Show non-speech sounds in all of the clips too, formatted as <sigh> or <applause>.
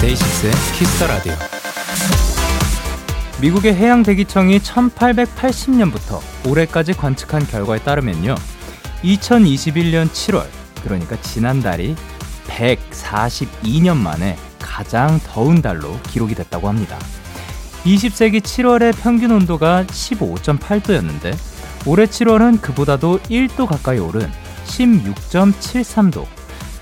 데이식스의 Kiss the Radio. 미국의 해양대기청이 1880년부터 올해까지 관측한 결과에 따르면요. 2021년 7월, 그러니까 지난달이 142년 만에 가장 더운 달로 기록이 됐다고 합니다. 20세기 7월의 평균 온도가 15.8도였는데 올해 7월은 그보다도 1도 가까이 오른 16.73도.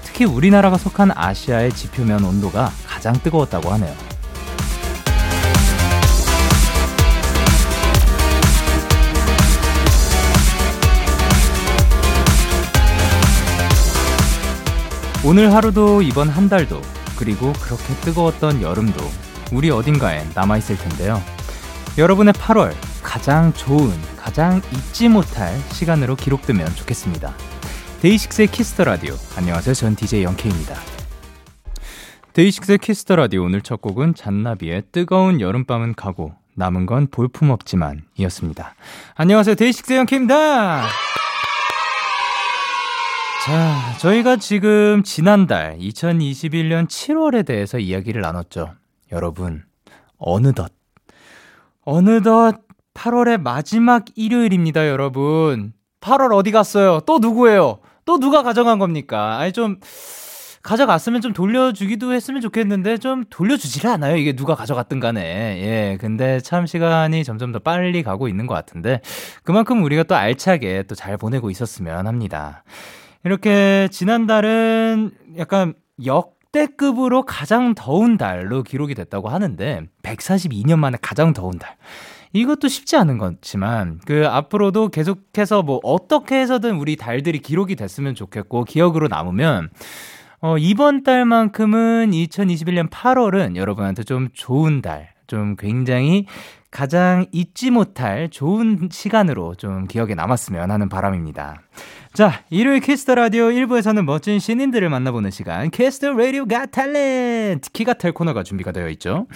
특히 우리나라가 속한 아시아의 지표면 온도가 가장 뜨거웠다고 하네요. 오늘 하루도 이번 한 달도 그리고 그렇게 뜨거웠던 여름도 우리 어딘가에 남아있을 텐데요. 여러분의 8월 가장 좋은, 가장 잊지 못할 시간으로 기록되면 좋겠습니다. 데이식스의 Kiss the Radio. 안녕하세요. 전 DJ 영케이입니다. 데이식스의 Kiss the Radio 오늘 첫 곡은 잔나비의 뜨거운 여름밤은 가고 남은 건 볼품 없지만 이었습니다. 안녕하세요. 데이식스의 영케이입니다. 자, 저희가 지금 지난달 2021년 7월에 대해서 이야기를 나눴죠. 여러분, 어느덧, 어느덧 8월의 마지막 일요일입니다, 여러분. 8월 어디 갔어요? 또 누구예요? 또 누가 가져간 겁니까? 아니, 좀, 가져갔으면 좀 돌려주기도 했으면 좋겠는데 좀 돌려주지를 않아요. 이게 누가 가져갔든 간에. 예. 근데 참 시간이 점점 더 빨리 가고 있는 것 같은데 그만큼 우리가 또 알차게 또 잘 보내고 있었으면 합니다. 이렇게 지난달은 약간 역대급으로 가장 더운 달로 기록이 됐다고 하는데 142년 만에 가장 더운 달. 이것도 쉽지 않은 거지만 그 앞으로도 계속해서 뭐 어떻게 해서든 우리 달들이 기록이 됐으면 좋겠고 기억으로 남으면 어 이번 달만큼은 2021년 8월은 여러분한테 좀 좋은 달, 좀 굉장히 가장 잊지 못할 좋은 시간으로 좀 기억에 남았으면 하는 바람입니다. 자, 일요일 Kiss the Radio 1부에서는 멋진 신인들을 만나보는 시간, Kiss the Radio Got Talent 키갓탤 코너가 준비가 되어 있죠.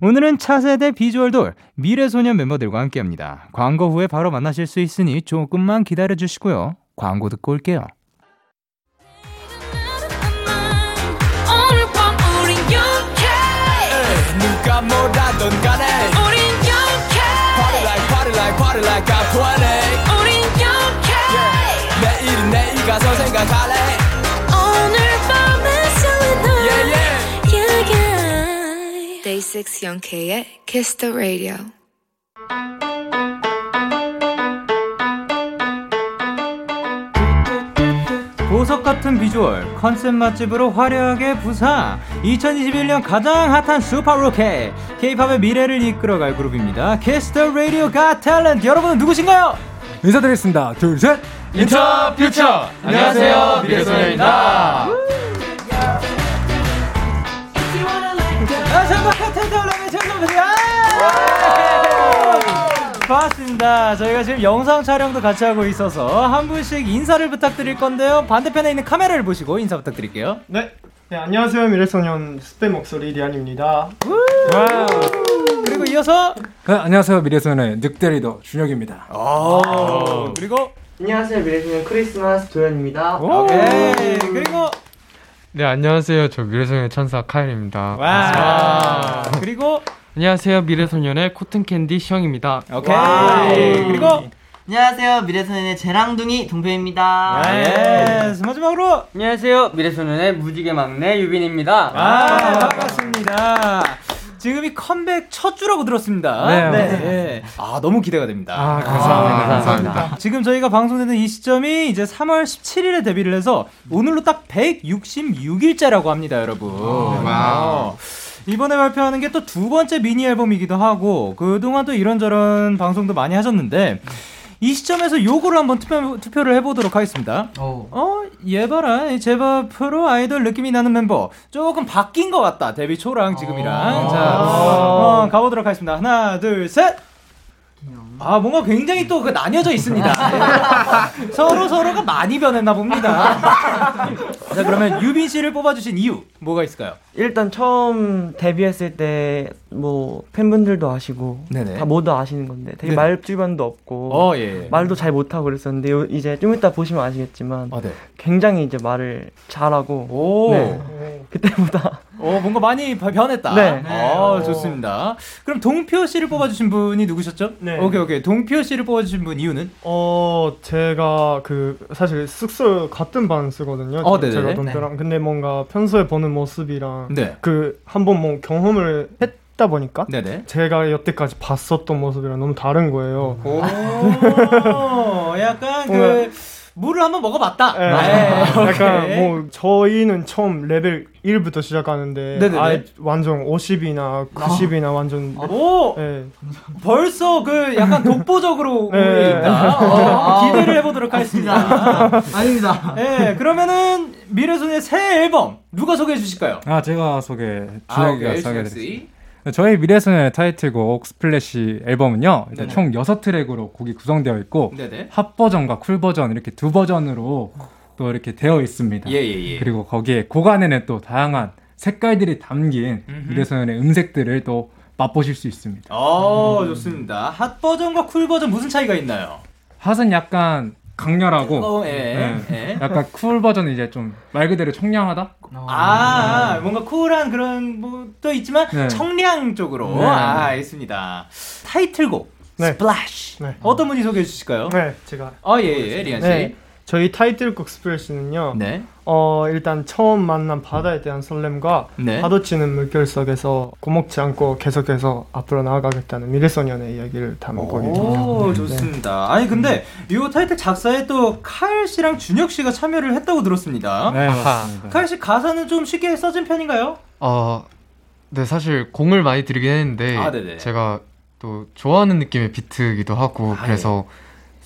오늘은 차세대 비주얼 돌 미래소년 멤버들과 함께 합니다. 광고 후에 바로 만나실 수 있으니 조금만 기다려 주시고요. 광고 듣고 올게요. 누가 뭐라던 간에 우린 영케 Party like party like party like I'm 20 우린 영케 내일은 내일 가서 생각할래 오늘 밤에 설레는 Yeah yeah yeah. Day 6 영케이의 Kiss the Radio 보석 같은 비주얼, 컨셉 맛집으로 화려하게 부상. 2021년 가장 핫한 super rookie. K-팝의 미래를 이끌어갈 그룹입니다. Kiss the Radio Got Talent. 여러분은 누구신가요? 인사드리겠습니다. 둘, 셋. 인터 퓨처 안녕하세요 아, 잠깐, 텐트 잠깐만요. 반갑습니다. 저희가 지금 영상 촬영도 같이 하고 있어서 한 분씩 인사를 부탁드릴 건데요. 반대편에 있는 카메라를 보시고 인사 부탁드릴게요. 네. 네, 안녕하세요. 미래소년 스페 목소리 리안입니다. 그리고 이어서 네, 안녕하세요. 미래소년의 늑대 리더 준혁입니다. 어, 그리고 안녕하세요 미래소년 크리스마스 도현입니다. 오케이. 그리고 네 안녕하세요 저 미래소년의 천사 카엘입니다 와. 그리고 안녕하세요 미래소년의 cotton candy 시영입니다 오케이. 그리고 안녕하세요 미래소년의 재롱둥이 동표입니다. 예. 마지막으로 안녕하세요. 미래소년의 무지개 막내 유빈입니다. 아, 반갑습니다. 지금이 컴백 첫 주라고 들었습니다. 네, 네. 아, 너무 기대가 됩니다. 아, 감사합니다. 감사합니다 지금 저희가 방송되는 이 시점이 이제 3월 17일에 데뷔를 해서 오늘로 딱 166일째라고 합니다, 여러분. 어, 이번에 발표하는 게 또 두 번째 미니 앨범이기도 하고 그동안 또 이런저런 방송도 많이 하셨는데 이 시점에서 요거를 한번 투표, 투표를 해보도록 하겠습니다. 오. 어, 얘 봐라. 이 제법 프로 아이돌 느낌이 나는 멤버. 조금 바뀐 것 같다. 데뷔 초랑 지금이랑. 자, 어, 가보도록 하겠습니다. 하나, 둘, 셋. 아, 뭔가 굉장히 또 그 나뉘어져 있습니다. 예. 서로 서로가 많이 변했나 봅니다. 자, 그러면 유빈 씨를 뽑아주신 이유 뭐가 있을까요? 일단 처음 데뷔했을 때 뭐 팬분들도 아시고 네네. 다 모두 아시는 건데 되게 네네. 말 주변도 없고 어, 예. 예. 말도 잘 못하고 그랬었는데 요- 이제 좀 이따 보시면 아시겠지만 아, 네. 굉장히 이제 말을 잘하고 오. 네. 그때보다 어, 뭔가 많이 바- 변했다. 네. 어, 좋습니다. 그럼 동표 씨를 뽑아주신 분이 누구셨죠? 네. 오케이, 오케이. 동표 씨를 뽑아주신 분 이유는? 어 제가 그 사실 숙소 같은 방 쓰거든요. 어, 제-. 제가 동표랑 근데 뭔가 평소에 보는 모습이랑 네. 그 한번 뭐 경험을 했다 보니까 네네. 제가 여태까지 봤었던 모습이랑 너무 다른 거예요. 오, <laughs> 약간 그, 물을 한번 먹어봤다. 네. 네, <laughs> 약간 오케이. 뭐 저희는 처음 레벨 1부터 시작하는데. 아예 완전 50이나 90이나 완전 오, 네. 벌써 그 약간 독보적으로 <laughs> 네. 있다. 어, 기대를 해보도록 하겠습니다. <laughs> 아닙니다. 네, 그러면은 미래소년의 새 앨범 누가 소개해 주실까요? 아 제가 소개 아, 준혁이가 오케이, 소개해 드릴게요. 저희 미래소년의 타이틀곡 Splash 앨범은요 일단 네네. 총 6트랙으로 곡이 구성되어 있고 네네. hot 버전과 cool 버전 이렇게 두 버전으로 또 이렇게 되어 있습니다. 예, 예, 예. 그리고 거기에 곡 안에는 또 다양한 색깔들이 담긴 음흠. 미래소년의 음색들을 또 맛보실 수 있습니다. 어, 좋습니다. Hot 버전과 cool 버전 무슨 차이가 있나요? 핫은 약간 강렬하고 어, 예, 네. 예. 약간 cool 버전은 이제 좀 말 그대로 청량하다? 아, 뭔가 쿨한 그런 뭐도 있지만 네. 청량 쪽으로 네. 아, 알겠습니다. 타이틀곡 네. Splash 네. 어떤 분이 소개해 주실까요? 네, 제가 아, 예, 예, 리안 씨. 네. 저희 타이틀곡 Splash는요. 네. 어 일단 처음 만난 바다에 대한 설렘과 네. 파도치는 물결 속에서 겁먹지 않고 계속해서 앞으로 나아가겠다는 미래소년의 이야기를 담은 곡입니다. 오, 좋습니다. 아니 근데 이 타이틀 작사에 또 카일 씨랑 준혁 씨가 참여를 했다고 들었습니다. 네, 맞습니다. 카일 씨 가사는 좀 쉽게 써진 편인가요? 어, 네, 사실 공을 많이 들이긴 했는데, 아. 제가 또 좋아하는 느낌의 비트기도 하고, 아, 그래서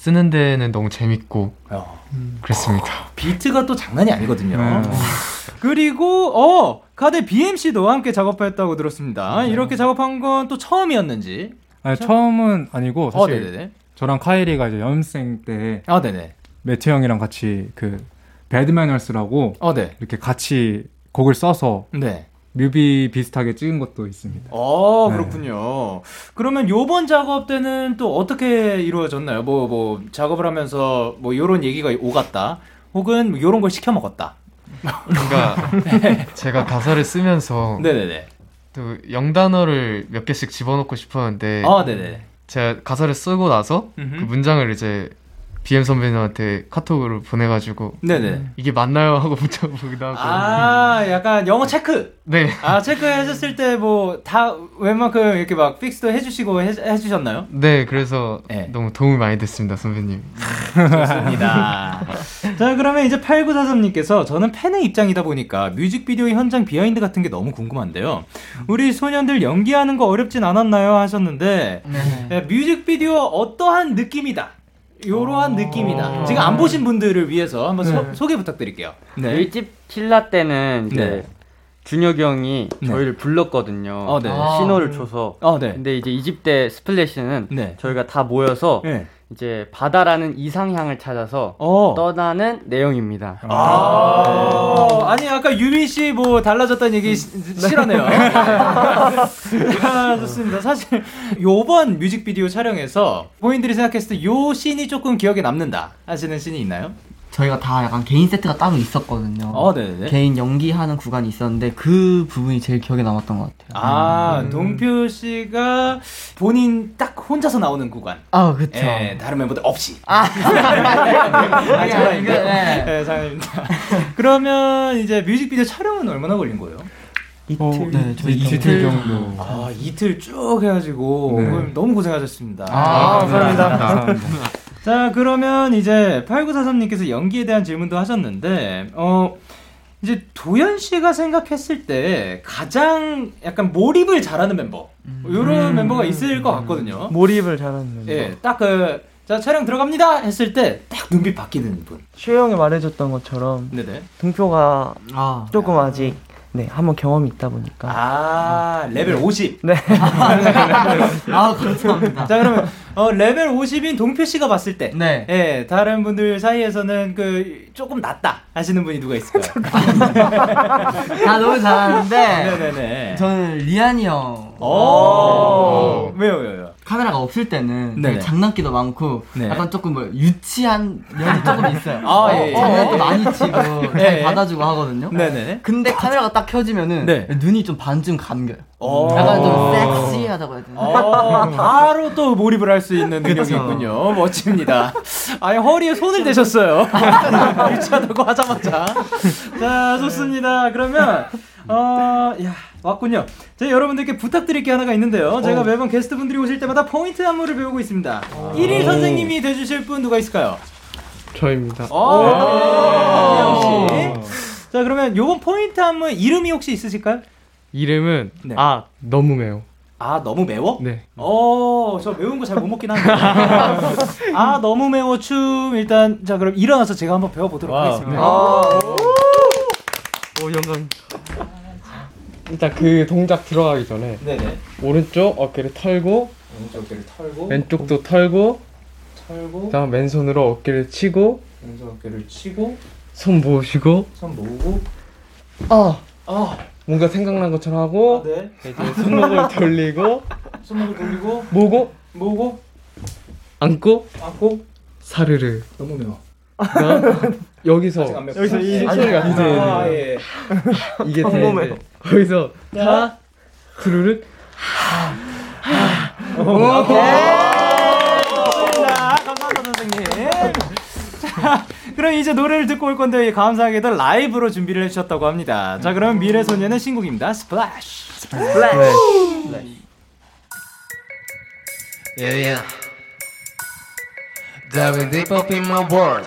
쓰는 데는 너무 재밌고, 어, 그랬습니다. 비트가 또 장난이 아니거든요. 네. 그리고 어 카드 BMC도 함께 작업했다고 들었습니다. 이렇게 작업한 건 또 처음이었는지. 아니, 처음은 아니고 어, 사실 네네네. 저랑 카이리가 이제 연습생 때 아, 네네. 매튜 형이랑 같이 그 배드매너스라고 어, 네. 이렇게 같이 곡을 써서 네. 뮤비 비슷하게 찍은 것도 있습니다. 어, 네. 그렇군요. 그러면 요번 작업 때는 또 어떻게 이루어졌나요? 뭐, 뭐, 작업을 하면서 뭐, 요런 얘기가 오갔다. 혹은 뭐 요런 걸 시켜 먹었다. 그러니까 <laughs> 제가 가사를 쓰면서 네네네. 또 영단어를 몇 개씩 집어넣고 싶었는데, 아, 네네. 제가 가사를 쓰고 나서 음흠. 그 문장을 이제 BM 선배님한테 카톡으로 보내가지고, 네네. 이게 맞나요? 하고 문자 보기도 하고. 아, 약간 영어 체크. 네. 아, 체크하셨을 때 뭐, 다 웬만큼 이렇게 막 fix도 해주시고 해, 해주셨나요? 네, 그래서 네. 너무 도움이 많이 됐습니다, 선배님. 좋습니다. <laughs> 자, 그러면 이제 8943님께서 저는 팬의 입장이다 보니까 뮤직비디오 현장 behind 같은 게 너무 궁금한데요. 우리 소년들 연기하는 거 어렵진 않았나요? 하셨는데, 예, 뮤직비디오 어떠한 느낌이다. 요러한 느낌이다. 지금 안 보신 분들을 위해서 한번 소, 소개 부탁드릴게요. 네. 일집 킬라 때는 이제 네. 준혁이 형이 네. 저희를 불렀거든요. 어, 네. 신호를 줘서. 어, 네. 근데 이제 이집 때 스플래시는 네. 저희가 다 모여서 네. 이제 바다라는 이상향을 찾아서 어. 떠나는 내용입니다. 아, 아니 아까 유빈 씨뭐 달라졌다는 얘기 시- 싫어네요. <laughs> 아, 좋습니다. 사실 요번 뮤직비디오 촬영에서 본인들이 생각했을 때 요 씬이 조금 기억에 남는다 하시는 씬이 있나요? 저희가 다 약간 개인 세트가 따로 있었거든요. 어, 네네. 개인 연기하는 구간이 있었는데 그 부분이 제일 기억에 남았던 것 같아요. 아, 동표 씨가 본인 딱 혼자서 나오는 구간. 아, 그쵸. 예, 다른 멤버들 없이. 아, <laughs> 아, 장난입니다. 네. 네, 장난입니다. 그러면 이제 뮤직비디오 촬영은 얼마나 걸린 거예요? 어, 네, 저희 이틀, 이틀 정도. 아, 이틀 쭉 해가지고 네. 너무 고생하셨습니다. 아, 감사합니다. 감사합니다. 자, 그러면 이제 8943님께서 연기에 대한 질문도 하셨는데, 어, 이제 도현 씨가 생각했을 때 가장 약간 몰입을 잘하는 멤버, 이런 멤버가 있을 것 같거든요. 몰입을 잘하는 멤버. 예, 딱 그, 자, 촬영 들어갑니다! 했을 때 딱 눈빛 바뀌는 분. 슈 형이 말해줬던 것처럼 네네. 동표가 아, 조금 아직 네, 한번 경험이 있다 보니까. 아, 레벨 50. 네. 아, 감사합니다. 자, 그러면 어, 레벨 50인 동표 씨가 봤을 때 네. 예, 다른 분들 사이에서는 그 조금 낫다 하시는 분이 누가 있을까요? 다 너무 잘하는데 네네네. 저는 리안이 형 오. 왜요, 왜요, 왜요? 카메라가 없을 때는. 되게 장난기도 많고 네. 약간 조금 뭐 유치한 면이 조금 있어요. 아, 예, 예. 장난도 많이 치고 예, 잘 예. 받아주고 하거든요. 네네. 근데 카메라가 딱 켜지면은 네. 눈이 좀 반쯤 감겨요. 오. 약간 좀 섹시하다고 해야 되나? 어, 바로 또 몰입을 할 수 있는 능력이. 있군요. 멋집니다. 아예 허리에 손을 대셨어요. <laughs> 유치하다고 하자마자. 자, 좋습니다. 그러면, 어, 야, 왔군요. 자, 여러분들께 부탁드릴 게 하나가 있는데요. 제가 매번 게스트분들이 오실 때마다 포인트 안무를 배우고 있습니다. 1일 선생님이 돼주실 분 누가 있을까요? 저입니다. 어, 네. 씨. 자, 그러면 요번 포인트 안무 이름이 혹시 있으실까요? 이름은 네. 아 너무 매워. 아, 너무 매워? 네. 어, 저 매운 거 잘 못 먹긴 한데. <laughs> 아, 너무 매워 춤. 일단, 자, 그럼 일어나서 제가 한번 배워보도록 하겠습니다. 오 영광. 일단 그 동작 들어가기 전에 네네. 오른쪽 어깨를 털고 왼쪽 어깨를 털고, 왼쪽도 털고 털고, 그다음 왼손으로 어깨를 치고 왼쪽 어깨를 치고, 손 모으시고 손 모으고, 아 아, 뭔가 생각난 것처럼 하고 네. 이제 손목을 <laughs> 돌리고 손목을 돌리고, 모고 모으고, 안고 안고, 사르르. 너무 매워. 그다음 여기서. 여기서 이 소리가 이제 아, 예. 이게 평범해요. 되는데 거기서 다 두루륵 감사합니다. 감사합니다, 선생님. 자, 그럼 이제 노래를 듣고 올 건데 감사하게도 라이브로 준비를 해주셨다고 합니다. 자, 그럼 미래소년의 신곡입니다. Splash. Yeah, yeah. Diving deep up in my world.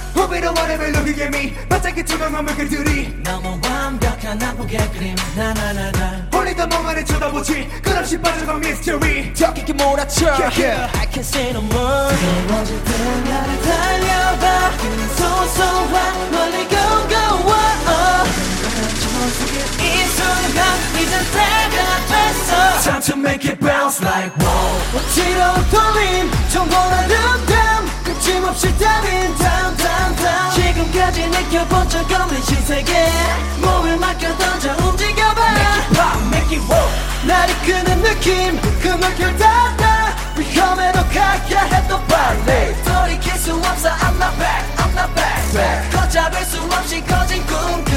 whatever looking at me. 반짝이 투명한 물결들이 너무 완벽한 한국의 그림. 나나나나. 홀리던 멍하니 쳐다보지. 끝없이 빠져간 mystery. 더 깊게 몰아쳐. Yeah, yeah. I can't say no more. 뜨거워질 때 나를 달려봐. 소소한 멀리 go go 이 순간 이젠 때가 됐어. Time to make it bounce like wow. 어지러운 떨림 정원한 듯함 끊임없이 따윈 down down down 지금까지 느껴본 적 없는 신세계. 몸을 맡겨 던져 움직여봐. Make it pop, make it woo! 날 이끄는 느낌 그 물결 닿아 위험해도 가야 해도 빨리. 돌이킬 수 없어 I'm not back I'm not back. 걷잡을 수 없이 커진 위로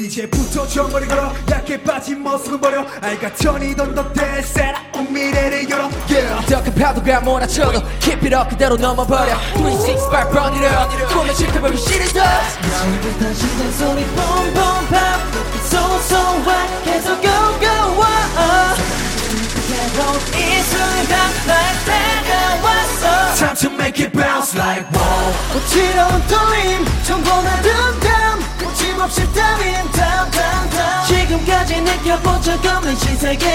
이제부터 정거리 걸어 약해 빠진 모습은 버려. 알가천이던 덕대 새로운 미래를 열어. Yeah. 더큰 파도가 몰아쳐도 Keep it up 그대로 넘어버려. 368 burn it up. 꿈에 실패버린 shit is up 지금부터 심장 소리 boom boom pop 소소한 계속 go go on 이 순간 날 때가 왔어. Time to make it bounce like wow. 어지러운 떨림 정돈한 듯함 끊임없이 따윈 down down down 지금까지 느껴본 적 없는 신세계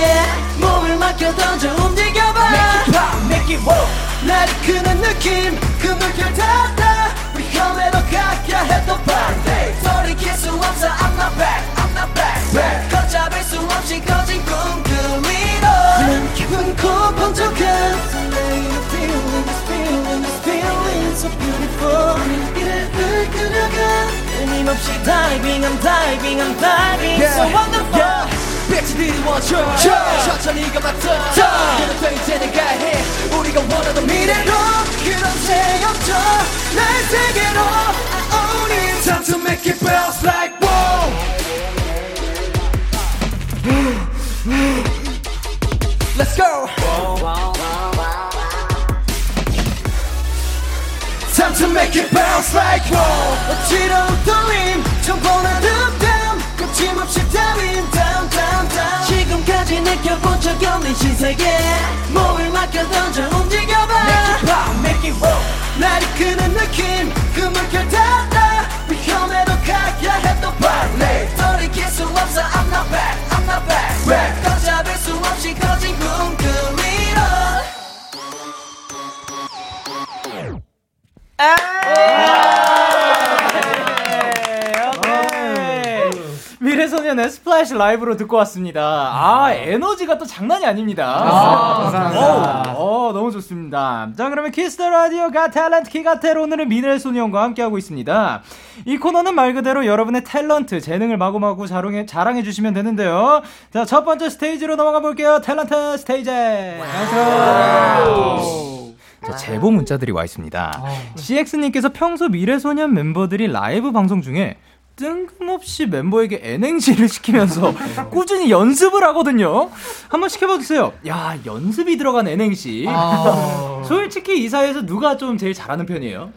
몸을 맡겨 던져 움직여봐 Make it pop, make it woo! 날 이끄는 느낌 그 물결 닿아 위험해도 가야 해도 빨리 돌이킬 수 없어 I'm not back I'm not back, back. 걷잡을 수 없이 커진 꿈그 위로 난 기분 코 번쩍한 설레이는 feeling this feeling this feeling so beautiful 이를 이끌어가 끊임없이 diving I'm diving I'm diving so wonderful 빛이 드리워져 천천히 가봤다 그는 또 이제 내가 해 우리가 원하던 미래로 그런 새였죠 날 세계로 I own it Time to make it bounce like wow. Let's go Time to make it bounce like wow. 어지러운 떨림 정보나 득담 거침없이 따윈 down down down 지금까지 느껴본 적 없는 신세계 몸을 맡겨 던져 움직여봐 Make it pop, make it roll 날 이끄는 느낌 그 물결 탔다 위험해도 가야 해도 빨리 돌이킬 수 없어 I'm not back, I'm not back, back 걷잡을 수 없이 커진 궁 미래소년의 Splash 라이브로 듣고 왔습니다. 아, 에너지가 또 장난이 아닙니다. 아, 감사합니다. 어, 너무 좋습니다. 자, 그러면 Kiss the Radio Got Talent 키갓탤 오늘은 미래소년과 함께하고 있습니다. 이 코너는 말 그대로 여러분의 탤런트, 재능을 마구마구 자랑해, 자랑해 주시면 되는데요. 자, 첫 번째 스테이지로 넘어가 볼게요. Talent stage. 안녕하세요. 자, 제보 문자들이 와 있습니다. CX님께서 평소 미래소년 멤버들이 라이브 방송 중에 뜬금없이 멤버에게 N행시를 시키면서 <laughs> 꾸준히 연습을 하거든요. 한번 시켜봐 주세요. 야, 연습이 들어간 N행시. <laughs> 솔직히 이 사이에서 누가 좀 제일 잘하는 편이에요?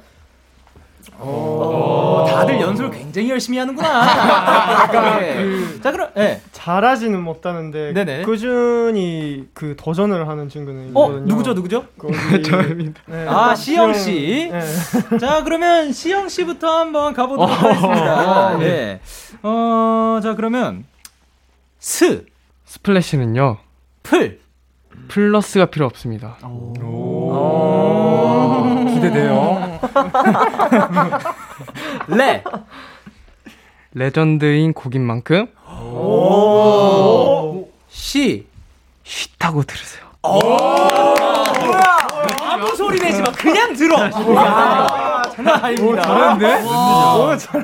오, 다들 연습을 굉장히 열심히 하는구나. <laughs> 네. 자, 그럼, 예. 잘하지는 못하는데 네네. 꾸준히 그 도전을 하는 친구는 어, 있거든요. 누구죠, 누구죠? <laughs> 저입니다. 네. 아, 시영 씨. 네. <laughs> 자, 그러면 시영 씨부터 한번 가보도록 하겠습니다. 네. 어, 자, 그러면 스, Splash는요 플. 플러스가 필요 없습니다. 기대돼요. 레. 레전드인 곡인 만큼 시. 쉬지 말고 들으세요. 아무 소리 내지 마. 그냥 들어. 야, 장난 아닙니다. 잘하는데?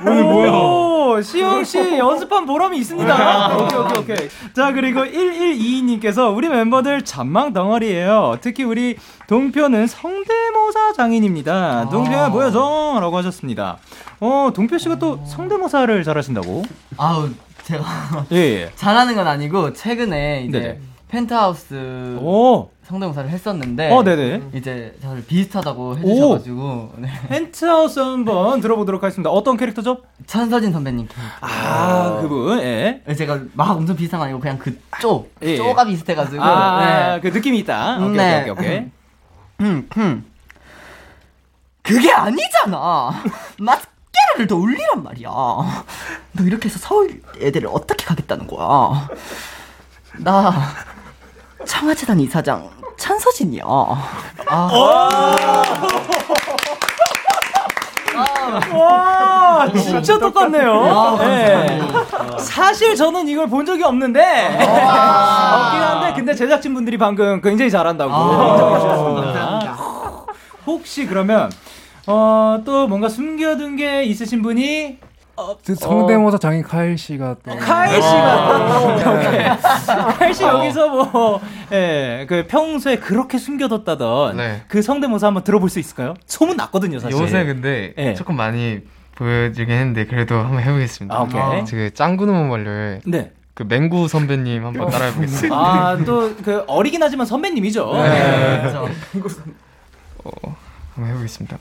오늘 뭐야? 시영 씨 연습한 보람이 있습니다. 오케이 오케이 오케이. 자 그리고 1122님께서 우리 멤버들 잔망 덩어리예요. 특히 우리 동표는 성대모사 장인입니다. 동표야 보여줘 라고 하셨습니다. 어 동표 씨가 또 성대모사를 잘하신다고? 아우 제가 예. 예. <laughs> 잘하는 건 아니고 최근에 이제 네네. 펜트하우스 오 성대모사를 했었는데 어, 네네. 이제 다들 비슷하다고 해주셔가지고 네. 펜트하우스 한번 들어보도록 하겠습니다. 어떤 캐릭터죠? 천서진 선배님 캐릭터 아 그분. 예. 제가 막 엄청 비슷한 거 아니고 그냥 그쪽 예, 예. 쪼가 비슷해가지고 아, 네. 그 느낌이 있다. 오케이, 네. 오케이, 오케이, 오케이. 음, 음. 그게 아니잖아. <laughs> 마스케라를 더 올리란 말이야. 너 이렇게 해서 서울 애들을 어떻게 가겠다는 거야? 나 청와재단 이사장 찬서진이야. 아, 와, 진짜 똑같네요. 네. 사실 저는 이걸 본 적이 없는데, 없긴 한데, 근데 제작진 분들이 방금 굉장히 잘한다고 인정해 주셨습니다. 혹시 그러면, 어, 또 뭔가 숨겨둔 게 있으신 분이, 그 성대모사 장인 카일 씨가 또 카이 씨가 또, 오케이. 카이 씨 여기서 뭐, 예, 그 평소에 그렇게 숨겨뒀다던 네. 그 성대모사 한번 들어볼 수 있을까요? 소문 났거든요, 사실. 요새 근데 예. 조금 많이 보여주긴 했는데 그래도 한번 해보겠습니다. 아, 오케이. 지금 짱구는 말려에 네. 그 맹구 선배님 한번 따라해보겠습니다. 아, 또, 그, 어리긴 하지만 선배님이죠. 네. 그렇죠. 어, 한번 해보겠습니다.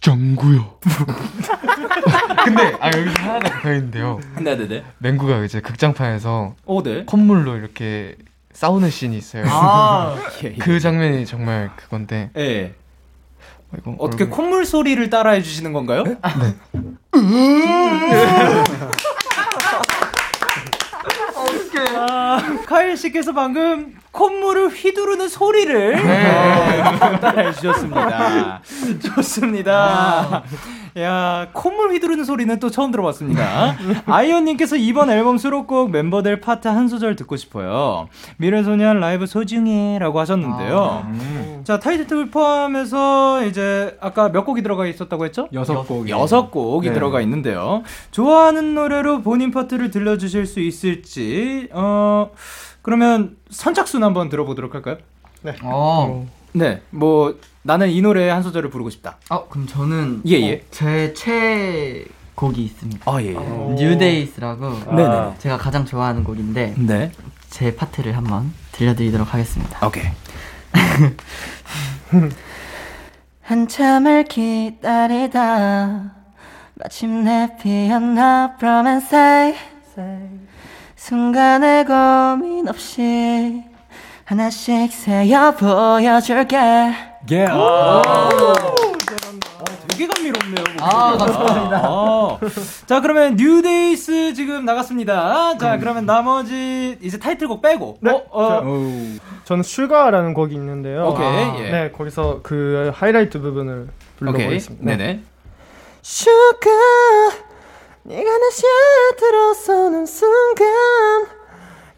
짱구요. <laughs> 근데 아 여기서 하나 더 있는데요. 네네네. 맹구가 이제 극장판에서 오, 네. 콧물로 이렇게 싸우는 씬이 있어요. 아, <laughs> 예, 예. 그 장면이 정말 그건데 예. 어, 이거 어떻게 얼굴- 콧물 소리를 따라해 주시는 건가요? 네. <laughs> 아, 카일 씨께서 방금 콧물을 휘두르는 소리를 <laughs> 따라해 주셨습니다. 좋습니다. 야, 콧물 휘두르는 소리는 또 처음 들어봤습니다. 아이언님께서 이번 앨범 수록곡 멤버들 파트 한 소절 듣고 싶어요. 미래소년 라이브 소중해 라고 하셨는데요. 자, 타이틀 포함해서 이제 아까 몇 곡이 들어가 있었다고 했죠? 여섯 곡 여섯 곡이 네. 들어가 있는데요. 좋아하는 노래로 본인 파트를 들려주실 수 있을지, 어, 그러면 선착순 한번 들어보도록 할까요? 어. 네, 뭐, 나는 이 노래 한 소절을 부르고 싶다. 어, 그럼 저는 예, 예. 어, 제 최애곡이 있습니다. 아, 예, 예. New Days라고 네네. 제가 가장 좋아하는 곡인데 네. 제 파트를 한번 들려드리도록 하겠습니다. 오케이. <laughs> 한참을 기다리다 마침내 피었나 promise 순간의 고민 없이 하나씩 세어 보여줄게 예. 아. 되게 감미롭네요. 아. 감사합니다. 아. 자, 그러면 New Days 지금 나갔습니다. 자, 그러면 나머지 이제 타이틀곡 빼고. 네. 어, 어. 저는 Sugar라는 곡이 있는데요. 오케이, 아, 예. 네, 거기서 그 하이라이트 부분을 불러보겠습니다. 오케이. 네네. Sugar 네가 내 시야에 들어서는 순간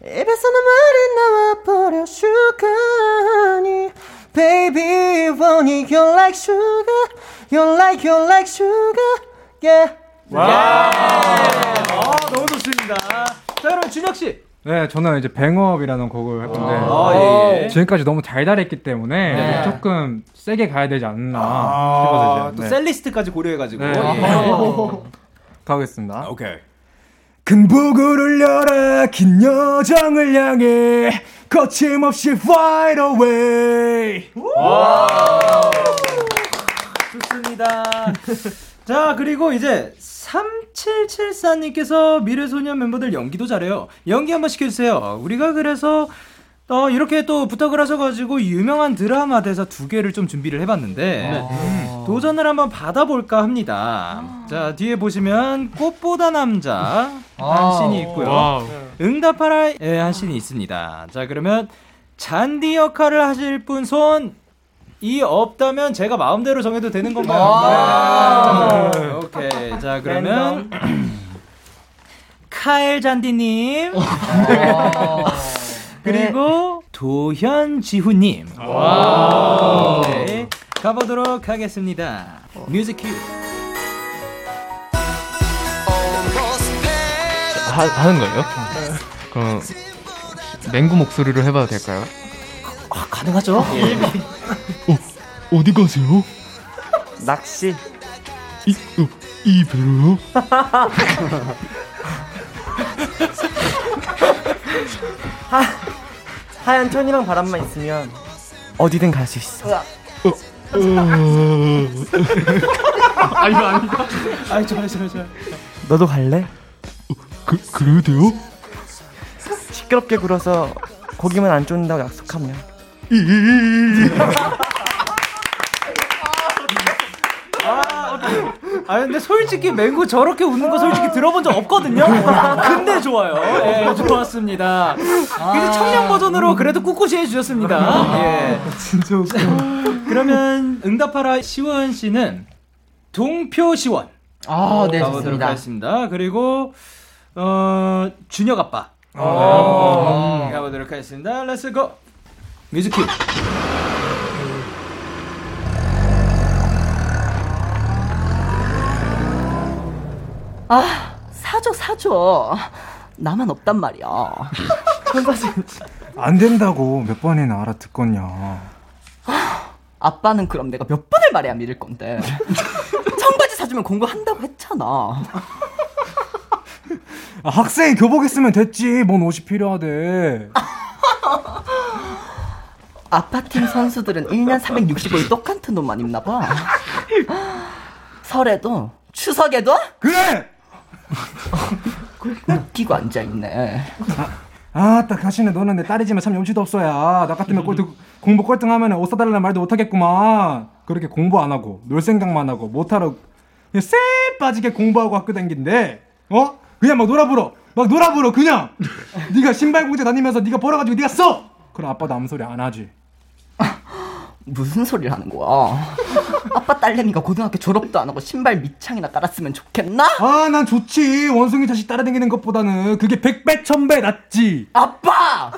입에서 눈물이 나와버려 sugar니 Baby you you're like sugar You're like you're like sugar Yeah 와. 아, 너무 좋습니다. 자, 그럼 준혁 씨. 네, 저는 이제 뱅업이라는 곡을 할 건데 아, 예, 예. 지금까지 너무 달달했기 때문에 네. 조금 세게 가야 되지 않나 아, 싶어서 이제 또 네. 셀리스트까지 고려해가지고. 네. 예. 가보겠습니다. 오케이. 큰 북을 열어 긴 여정을 향해 거침없이 fly away 좋습니다. 자, 그리고 이제 3774님께서 미래소년 멤버들 연기도 잘해요. 연기 한번 시켜주세요. 우리가 그래서 어, 이렇게 또 부탁을 하셔가지고 유명한 드라마 대사 두 개를 좀 준비를 해봤는데 음, 도전을 한번 받아볼까 합니다. 자, 뒤에 보시면 꽃보다 남자 한 씬이 있고요. Wow. 응답하라의 한 씬이 있습니다. 자, 그러면 잔디 역할을 하실 분 손, 이 없다면 제가 마음대로 정해도 되는 건가요? 네. 오케이. 자, 그러면 <clears throat> 카엘 잔디님. 그리고 도현지후님. 네. 가보도록 하겠습니다. 뮤직 큐. 하, 하는 거예요? 그럼 맹구 목소리로 해봐도 될까요? 아, 가능하죠? 어디 가세요? 낚시. 이, 어, 이 배로요? <laughs> 하, 하얀 천이랑 바람만 있으면 어디든 갈 수 있어. 아, 이거 아니다. 아, 좋아요, 좋아요, 좋아요. 너도 갈래? 그, 그래도 돼요? 시끄럽게 굴어서 고기만 안 쫓는다고 약속하면. 아 근데 솔직히 맹구 저렇게 웃는 거 솔직히 들어본 적 없거든요. 근데 좋아요. 예, 좋았습니다. 이제 청량 버전으로 그래도 꿋꿋이 해주셨습니다. 예. 진짜 웃겨. 그러면 응답하라 시원 씨는 동표 시원. 아, 네, 가보도록 좋습니다. 하겠습니다. 그리고 어 준혁 아빠. 아. 네, 가보도록 하겠습니다. Let's go. Music cue. 아 사줘 사줘 나만 없단 말이야 <laughs> 안 된다고 몇 번이나 알아듣겠냐. 아빠는 그럼 내가 몇 번을 말해야 믿을 건데 청바지 사주면 공부한다고 했잖아 아, 학생이 교복 있으면 됐지. 뭔 옷이 필요하대. 아파팀 선수들은 1년 365일 똑같은 옷만 입나 봐 설에도 추석에도 그래. 웃기고 앉아있네. 아 따 가시네. 너는 내 딸이지만 참 염치도 없어야. 나 같으면 꼴등 공부 꼴등하면 옷 사달라는 말도 못하겠구만. 그렇게 공부 안 하고 놀 생각만 하고 못하러 그냥 쎄 빠지게 공부하고 학교 다니긴데 어? 그냥 막 놀아불어 막 놀아불어 그냥. 네가 신발 공장 다니면서 네가 벌어가지고 네가 써! 그럼 아빠도 아무 소리 안 하지 무슨 소리를 하는 거야 <laughs> 아빠 딸내미가 고등학교 졸업도 안 하고 신발 밑창이나 깔았으면 좋겠나? 아 난 좋지 원숭이 자식 따라다니는 것보다는 그게 백배 천배 낫지 아빠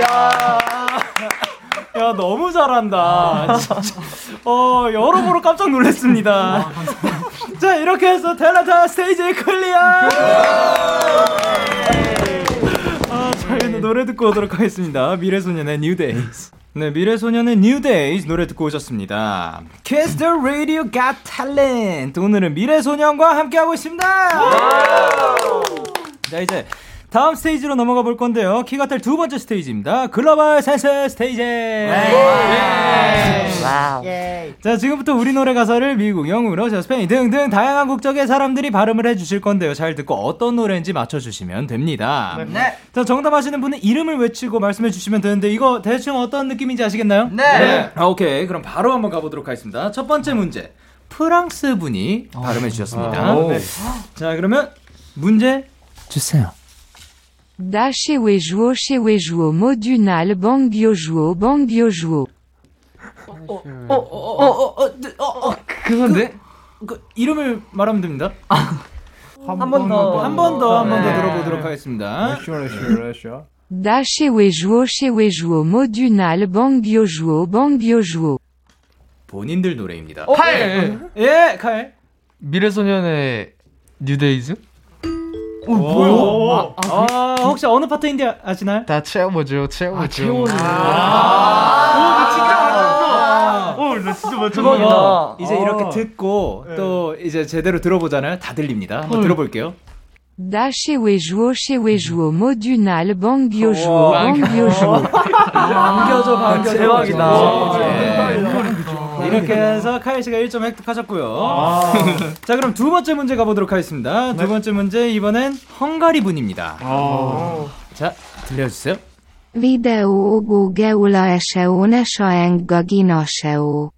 야, 야 너무 잘한다. 진짜. 어 여러모로 깜짝 놀랐습니다. 자 이렇게 해서 텔라타 스테이지 클리어. 아 저희는 노래 듣고 오도록 하겠습니다. 미래소년의 New Days. 네, 미래소년의 New Days 노래 듣고 오셨습니다. Kiss the Radio Got Talent. 오늘은 미래소년과 함께하고 있습니다. 자, 이제 다음 스테이지로 넘어가 볼 건데요. 키가텔 두 번째 스테이지입니다. 글로벌 센스 스테이지. Wow. 자, 지금부터 우리 노래 가사를 미국, 영국, 러시아, 스페인 등등 다양한 국적의 사람들이 발음을 해 주실 건데요. 잘 듣고 어떤 노래인지 맞춰 주시면 됩니다. 네. 자, 정답 아시는 분은 이름을 외치고 말씀해 주시면 되는데 이거 대충 어떤 느낌인지 아시겠나요? 네. 아, 오케이. 그럼 바로 한번 가 보도록 하겠습니다. 첫 번째 문제. 프랑스 분이 발음해 주셨습니다. 오. 자, 그러면 문제 주세요. Da chewe juo chewe juo modunal bang bio juo bang bio juo. 어, 어, 어, 어, 어, 어, 그건데? 그, 그 이름을 말하면 됩니다. 한 번 더. 한 번 더, 한 번더 네. 들어보도록 하겠습니다. Da chewe juo chewe juo modunal bang bio juo bang bio juo. 본인들 노래입니다. 칼! 예, 칼. 미래소년의 뉴데이즈? 어, 뭐요? 아, 혹시 어느 파트인지 아- 아시나요? 다 채워줘, 채워줘. 채워줘. 아, 오, 나 진짜. 대박이다. 이제 아. 이렇게 듣고 또 이제 제대로 들어보잖아요. 다 들립니다. 한번 들어볼게요. Da modunal bang bio juo bang bio juo. 반겨줘, 반겨줘. 대박이다. 예. 이렇게 해서 카이 씨가 1점 획득하셨고요. <laughs> 자, 그럼 두 번째 문제 가보도록 하겠습니다. 두 번째 문제 이번엔 헝가리 분입니다. 자, 들려주세요. Videó ogó geula eseo gagina seo.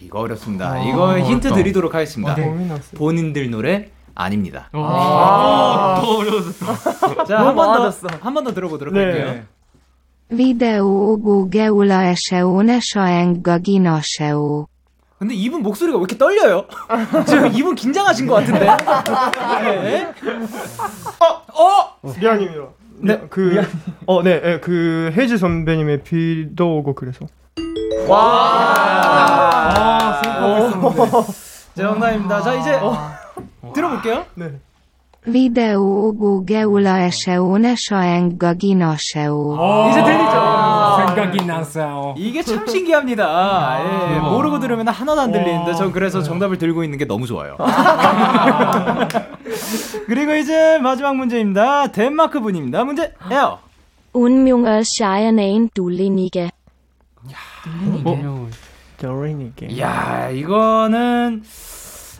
이거 어렵습니다. 이거 힌트 어렵다. 드리도록 하겠습니다. 어, 고민했어요. 본인들 노래 아닙니다. 아, 더 어려워졌어. 자, 한 번 더, 한 번 더 들어보도록 네. 할게요. Videó ogó geula eseo nesaeng gagina seo. 근데 이분 목소리가 왜 이렇게 떨려요? <laughs> 지금 이분 긴장하신 것 같은데. 네. 미안입니다. 네, 그, 어, 네, 네, 그 혜지 선배님의 비도 오고 그래서. 와. 자, 정답입니다. 자, 이제 들어볼게요. 네. Videó ogó geula eseo nesaeng gagina seo. 이제 들리죠? 생각이 났어요. 이게 참 신기합니다. 예, 모르고 들으면 하나도 안 들리는데 전 그래서 정답을 들고 있는 게 너무 좋아요. <laughs> 그리고 이제 마지막 문제입니다. 덴마크 분입니다. 문제 에어. Unmjunga shine tullinige. 저레니게. 이야, 이거는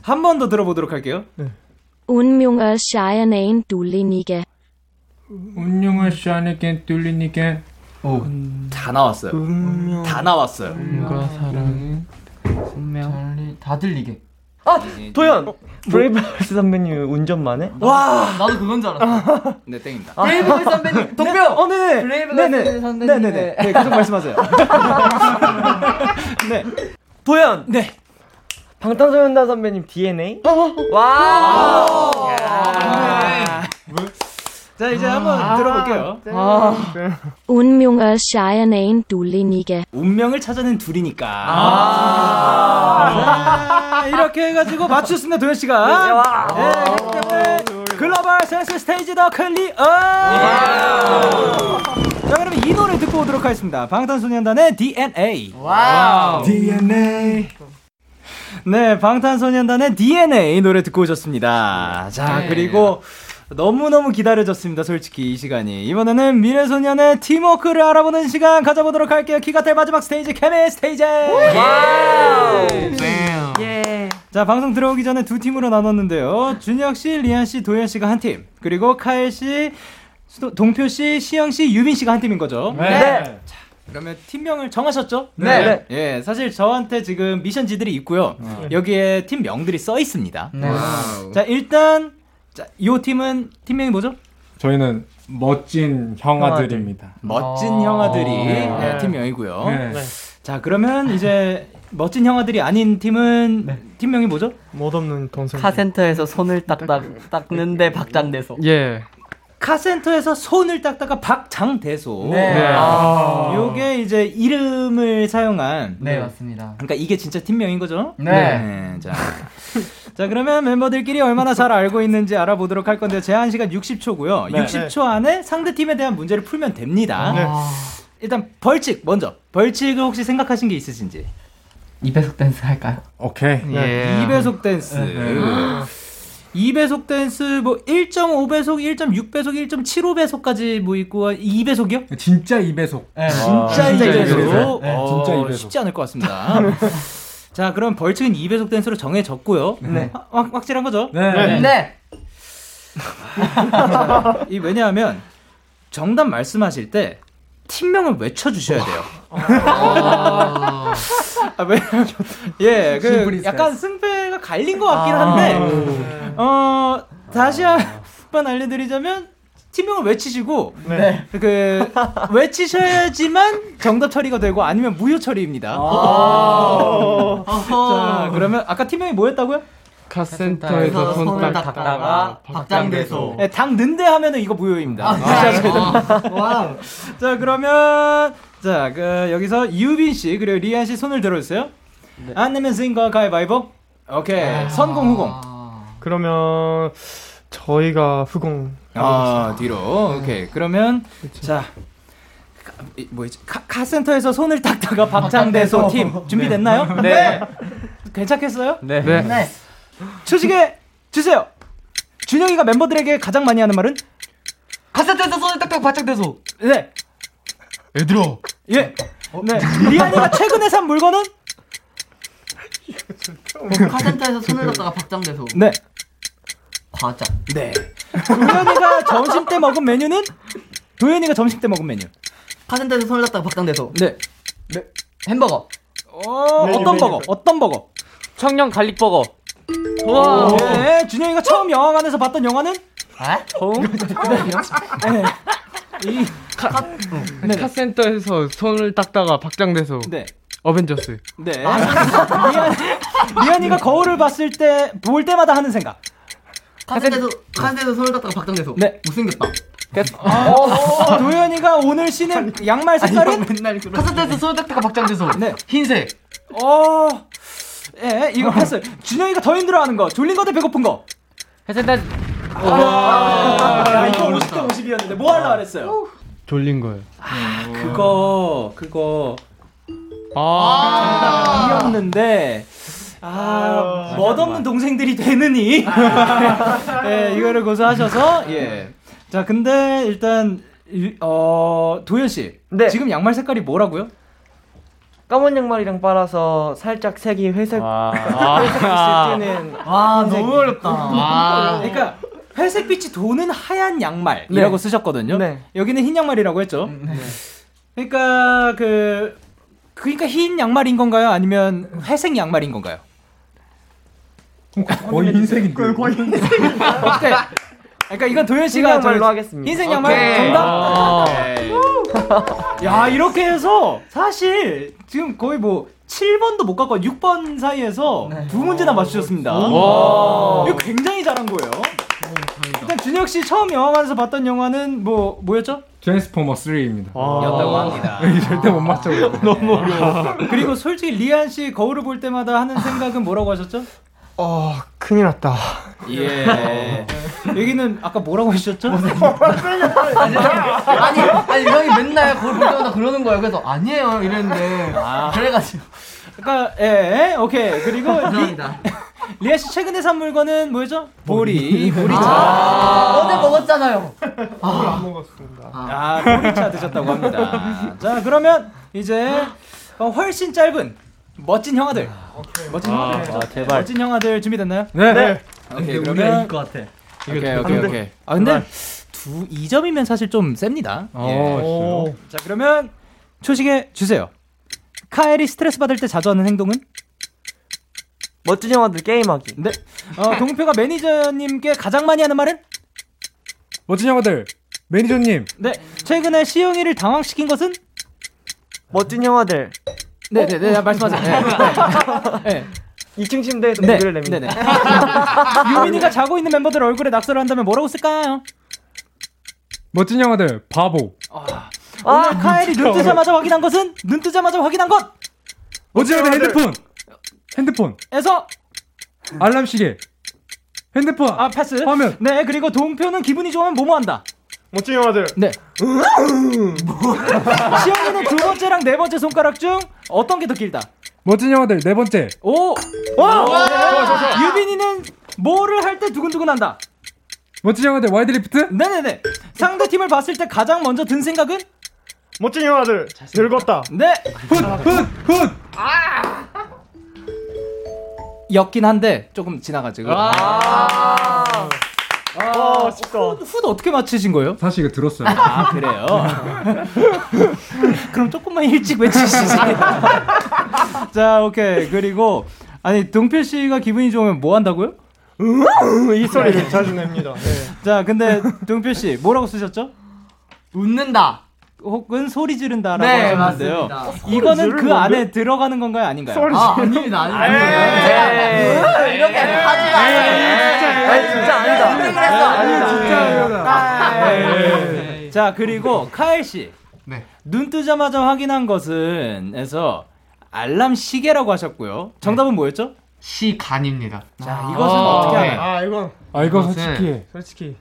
한 번 더 들어보도록 할게요. Unmjunga shine tullinige. 운영을 시안에게 뚫리니게. 다 나왔어요. 다 나왔어요. 뭔가 사랑. 분명 다 들리게. 아 도현. 브레이브걸스 선배님 운전만 해? 와. 나도 그건 줄 알았어. <laughs> 네, 땡입니다. 브레이브걸스 선배님 <laughs> 동표. 어, 네네. 브레이브걸스 네네. 선배님. 네네네. 네, 계속 말씀하세요. <laughs> 네. 도현. 네. 방탄소년단 선배님 DNA? 어, 와. 자, 이제 한번 들어볼게요. 운명을 찾아낸 둘이니까. 운명을 찾아낸 둘이니까. 자, 이렇게 해가지고 맞추셨습니다, 도현 씨가. 네, 그렇기 때문에 글로벌 센스 스테이지 도 clear. 자, 그러면 이 노래 듣고 오도록 하겠습니다. 방탄소년단의 DNA. Wow. DNA. 네, 방탄소년단의 DNA 노래 듣고 오셨습니다. 자, 그리고 너무너무 기다려졌습니다, 솔직히 이 시간이. 이번에는 미래소년의 팀워크를 알아보는 시간 가져보도록 할게요. 키가텔 마지막 스테이지, 케미 스테이지! 예. 자, 방송 들어오기 전에 두 팀으로 나눴는데요. 준혁 씨, 리안 씨, 도현 씨가 한 팀. 그리고 카엘 씨, 동표 씨, 시영 씨, 유빈 씨가 한 팀인 거죠. 네. 자, 그러면 팀명을 정하셨죠? 네. 예, 사실 저한테 지금 미션지들이 있고요. 여기에 팀명들이 써 있습니다. 네. 자, 일단 자, 요 팀은 팀명이 뭐죠? 저희는 멋진 형아들입니다. 멋진 아. 형아들이 네. 네, 팀명이고요. 네. 자, 그러면 이제 멋진 형아들이 아닌 팀은 팀명이 뭐죠? 멋없는 동생. 카센터에서 손을 닦다 닦는데 박장대소. 예. 카센터에서 손을 닦다가 박장대소. 네. 네. 아. 요게 이제 이름을 사용한 네, 맞습니다. 그러니까 이게 진짜 팀명인 거죠? 네. 자. <laughs> 자, 그러면 멤버들끼리 얼마나 잘 알고 있는지 알아보도록 할 건데 제한 시간 60초고요. 네. 60초 안에 상대 팀에 대한 문제를 풀면 됩니다. 네. 일단 벌칙 먼저. 벌칙을 혹시 생각하신 게 있으신지? 2배속 댄스 할까요? 오케이. 예. 2배속 댄스. 2배속 댄스 뭐 1.5배속, 1.6배속, 1.75배속까지 뭐 있고 2배속이요? 진짜 2배속. 네, 진짜 2배속. 네, 어, 진짜 2배속. 쉽지 않을 것 같습니다. <laughs> 자, 그럼 벌칙은 2배속 댄스로 정해졌고요. 네. 아, 확, 확실한 거죠? 네. 네. 이 왜냐하면 정답 말씀하실 때 팀명을 외쳐 주셔야 돼요. 아, 왜냐면 예, 그 약간 승패가 갈린 것 같긴 한데 어 다시 한번 알려드리자면 팀명을 외치시고 네. 그 외치셔야지만 정답 처리가 되고 아니면 무효 처리입니다. 아. 자 그러면 아까 팀명이 뭐였다고요? 카센터에서 손 손을 딱 닦다가 박장대소. 네, 당 는데 하면은 이거 무효입니다. 아, <laughs> 자, Wow. 자 그러면 자 그 여기서 유빈 씨 그리고 리안 씨 손을 들어주세요. 안 내면 진 거 가위바위보. 오케이 선공 후공. 그러면 저희가 후공. 아 뒤로 오케이 그러면 자. 카- 이, 뭐였지? 카, 카센터에서 손을 닦다가 박장대소 <laughs> 팀 준비됐나요? 네. 괜찮겠어요? 네. 네. 네. 초식에 주세요. 준영이가 멤버들에게 가장 많이 하는 말은? 카센터에서 손을 딱딱 박장대소. 네. 얘들아 예. 네. 리안이가 최근에 산 물건은? 카센터에서 손을 놨다가 박장대소. 네. 과자. 네. 도현이가 점심 때 먹은 메뉴는? 도현이가 점심 때 먹은 메뉴. 카센터에서 손을 놨다가 박장대소. 네. 햄버거. 어, 어떤 버거? 어떤 버거? 청양 garlic 버거. 와. 네. 준혁이가 처음 영화관에서 봤던 영화는? 아? 처음? 네. 이 네. 카센터에서 손을 닦다가 박장대소 네. 어벤져스. 네. 리안, 리안이가 거울을 봤을 때, 볼 때마다 하는 생각. 카센터에서 카센터에서 손을 닦다가 박장대소. 네. 못생겼다. 어, 도현이가 오늘 신은 양말 색깔은? 카센터에서 손을 놨다가 박장대소. 네. 흰색. 어, 예, 이거 패스. 준영이가 더 힘들어하는 거. 졸린 거 대 배고픈 거. 해센터 아, 야, 이거 50대 50이었는데 뭐 하려고 그랬어요? 졸린 거예요. 그거, 그거. 아. 이었는데 아, 멋없는 동생들이 되느니 예, 이거를 고소하셔서 예. 자, 근데 일단 이- 어, 도현 씨. 네. 지금 양말 색깔이 뭐라고요? 까만 양말이랑 빨아서 살짝 색이 회색 와. 회색빛이 뜨는 와 흰색. 너무 어렵다. 와. 그러니까 회색빛이 도는 하얀 양말이라고 네. 쓰셨거든요. 네. 여기는 흰 양말이라고 했죠. 그러니까 그 그러니까 흰 양말인 건가요? 아니면 회색 양말인 건가요? 거의 흰색인데. 거의 어때? 그러니까 이건 도현 흰 씨가 양말로 저- 하겠습니다. 흰색 양말 오케이. 정답. 아. 야 이렇게 해서 사실 지금 거의 뭐 7번도 못 갖고 6번 사이에서 두 문제나 맞추셨습니다. 와. 이거 굉장히 잘한 거예요. 일단 준혁 씨 처음 영화관에서 봤던 영화는 뭐 뭐였죠? 트랜스포머 3입니다. 였다고 합니다. <laughs> 여기 절대 못 맞춰. <laughs> 너무 어려워. 그리고 솔직히 리안 씨 거울을 볼 때마다 하는 생각은 뭐라고 하셨죠? 어, 큰일 났다. 예. <laughs> 여기는 아까 뭐라고 하셨죠? 아니 아니 형이 맨날 그걸 볼 때마다 그러는 거예요. 그래서 아니에요 이랬는데 그래가지고 그러니까 예, 오케이. 그리고 리, 죄송합니다. 리 아 씨 최근에 산 물건은 뭐였죠? 보리. 보리차. 아, 어제 먹었잖아요. 안 먹었습니다. 아, 보리차 드셨다고 합니다. 자, 그러면 이제 어, 훨씬 짧은 멋진 형아들. 멋진 형아들. 아, 제발. 멋진 형아들 준비됐나요? 네. 네. 오케이, 우리가 그러면 이길 것 같아. 오케이, 오케이, 오케이. 아, 근데 두 2점이면 사실 좀 셉니다. 어, 예. 자, 그러면 초식에 주세요. 카엘이 스트레스 받을 때 자주 하는 행동은? 멋진 영화들 게임하기. 네. 어, 동표가 매니저님께 가장 많이 하는 말은? 멋진 영화들. 매니저님. 네. 최근에 시영이를 당황시킨 것은? 멋진 영화들. 네, 네, 네, 말씀하세요. 네. <laughs> 네. 2층 침대에서 네. 냅니다. 네, 네. <laughs> 유민이가 자고 있는 멤버들 얼굴에 낙서를 한다면 뭐라고 쓸까요? 멋진 영화들. 바보. 오늘 카엘이 눈 뜨자마자 확인한 것은? 눈 뜨자마자 확인한 것! 멋진 영화들 핸드폰. 핸드폰. 에서 알람 시계. 핸드폰. 아 패스. 화면. 네 그리고 동표는 기분이 좋으면 뭐뭐 한다. 멋진 영화들. 네. <laughs> 시영이는 두 번째랑 네 번째 손가락 중 어떤 게 더 길다? 멋진 영화들 네 번째. 오. 와. 네. 유빈이는 뭐를 할 때 두근두근 한다. 멋진 영화들 와이드리프트? 네네네. 상대 팀을 봤을 때 가장 먼저 든 생각은? 멋진 영화들 늙었다. 네. 훗훗훗 였긴 한데 조금 지나가지고. 아, 아, 쉽다. 훗 어떻게 맞히신 거예요? 사실 이거 들었어요. 아 그래요? 그럼 조금만 일찍 외치시지. <laughs> 자 오케이 그리고 아니 동필 씨가 기분이 좋으면 뭐 한다고요? <laughs> 이 소리를 자주 냅니다. 네. 자 근데 동필 씨 뭐라고 쓰셨죠? 웃는다. 혹은 소리 지른다라고 네, 하셨는데요. 맞습니다. 이거는 그 안에 들어가는 건가요, 아닌가요? 소리 아, 지르는 아닙니다, 에이. 아닙니다. 에이. 이렇게 하지 마세요. 진짜 아니다. 아니다. 네. 자 그리고 카일 씨. 네. 눈 뜨자마자 확인한 것은에서 알람 시계라고 하셨고요. 정답은 뭐였죠? 시간입니다. 자 이것은 어떻게 네. 하나요? 아 이건 아 이거 이것은- 솔직히 솔직히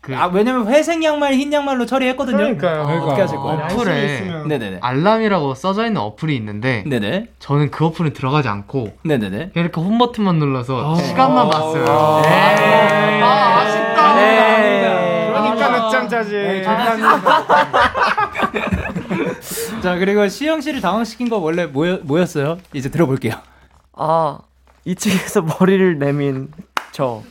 그 아 왜냐면 회색 양말 흰 양말로 처리했거든요. 그러니까요. 어떻게 하실 거예요? 양심이 어플에. 네네네. 알람이라고 써져 있는 어플이 있는데 네네. 저는 그 어플에 들어가지 않고 네네네. 이렇게 홈 버튼만 눌러서 아. 시간만 봤어요. 네. 아, 아쉽다. 네. 그러니까 늦잠 자지. 네, <laughs> 자 그리고 시영 씨를 당황시킨 거 원래 뭐였, 뭐였어요? 이제 들어볼게요. 아, 2층에서 머리를 내민 저.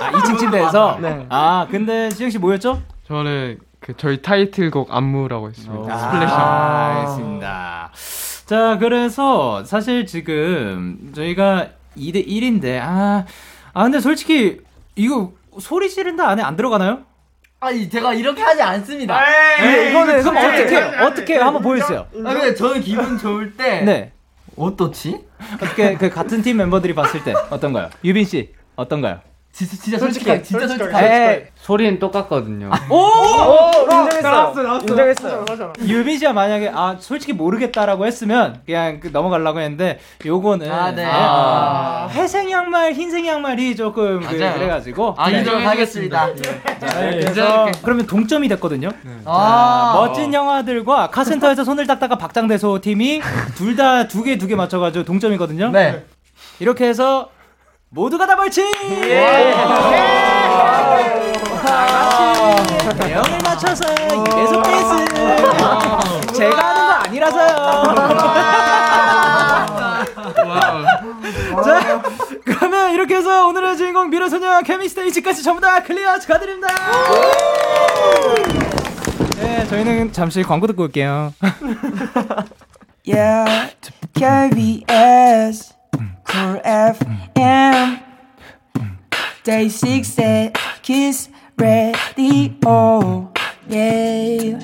아 2층 침대에서. 네. 아 근데 시영 씨 뭐였죠? 저는 그 저희 타이틀곡 안무라고 했습니다. 아, Splash. 알겠습니다. 자, 그래서 사실 지금 저희가 2대 1인데, 아, 아, 근데 솔직히 이거 소리 지른다 안에 안 들어가나요? 아니 제가 이렇게 하지 않습니다. 네, 이거는 그럼 어떻게 해요? 어떻게 해요? 한번 보여주세요. 아 근데 저는 기분 좋을 때 네. 어떻지? 어떻게 그 같은 팀 멤버들이 봤을 때 어떤가요? 유빈 씨 어떤가요? 진짜, 진짜 솔직히, 솔직하게 진짜 솔직하게. 솔직하게. 에, 소리는 똑같거든요. 오! 인정했어요. 나왔어, 나왔어. 인정했어요. 유빈 씨가 만약에 아 솔직히 모르겠다라고 했으면 그냥 그 넘어가려고 했는데 요거는 아, 네. 아, 회색 양말, 흰색 양말이 조금 그. 그래가지고 아, 네. 인정하겠습니다. 자, 네, 그래서 인정할게. 그러면 동점이 됐거든요. 아, 자, 멋진 영화들과 카센터에서 손을 닦다가 박장대소 팀이 둘 다 두 개 두 개 맞춰가지고 동점이거든요. 네. 이렇게 해서 모두가 다 벌칙! 다 같이 대형을 맞춰서 2배속 페이스! 제가 하는 거 아니라서요. 자, 그러면 이렇게 해서 오늘의 주인공 미래소년 케미스테이지까지 전부 다 clear 축하드립니다. 네, 저희는 잠시 광고 듣고 올게요. Yeah, KBS, Cool FM, Day 6 Kiss Radio, yeah.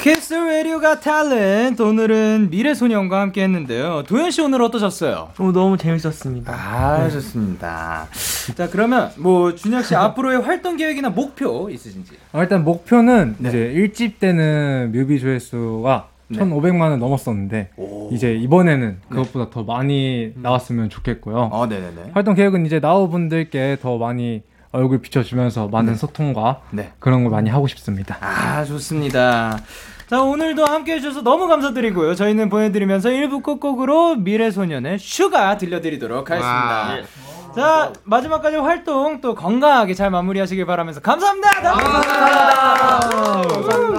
키스 라디오가 탤런트 오늘은 미래소년과 함께 했는데요. 도현 씨 오늘 어떠셨어요? 오, 너무 재밌었습니다. 아, 좋습니다. 자, 그러면 뭐 준혁 씨 앞으로의 활동 계획이나 목표 있으신지? 아, 일단 목표는 네. 이제 1집 때는 뮤비 조회수가 네. 1,500만을 넘었었는데 이제 이번에는 그것보다 더 많이 나왔으면 좋겠고요. 어, 네네네. 활동 계획은 이제 NOW 분들께 더 많이 얼굴 비춰주면서 많은 소통과 네. 그런 걸 많이 하고 싶습니다. 아, 좋습니다. 자, 오늘도 함께 해주셔서 너무 감사드리고요. 저희는 보내드리면서 1부 끝곡으로 미래소년의 Sugar 들려드리도록 하겠습니다. 자, 마지막까지 활동 또 건강하게 잘 마무리하시길 바라면서 감사합니다. 너무 감사합니다. 언제나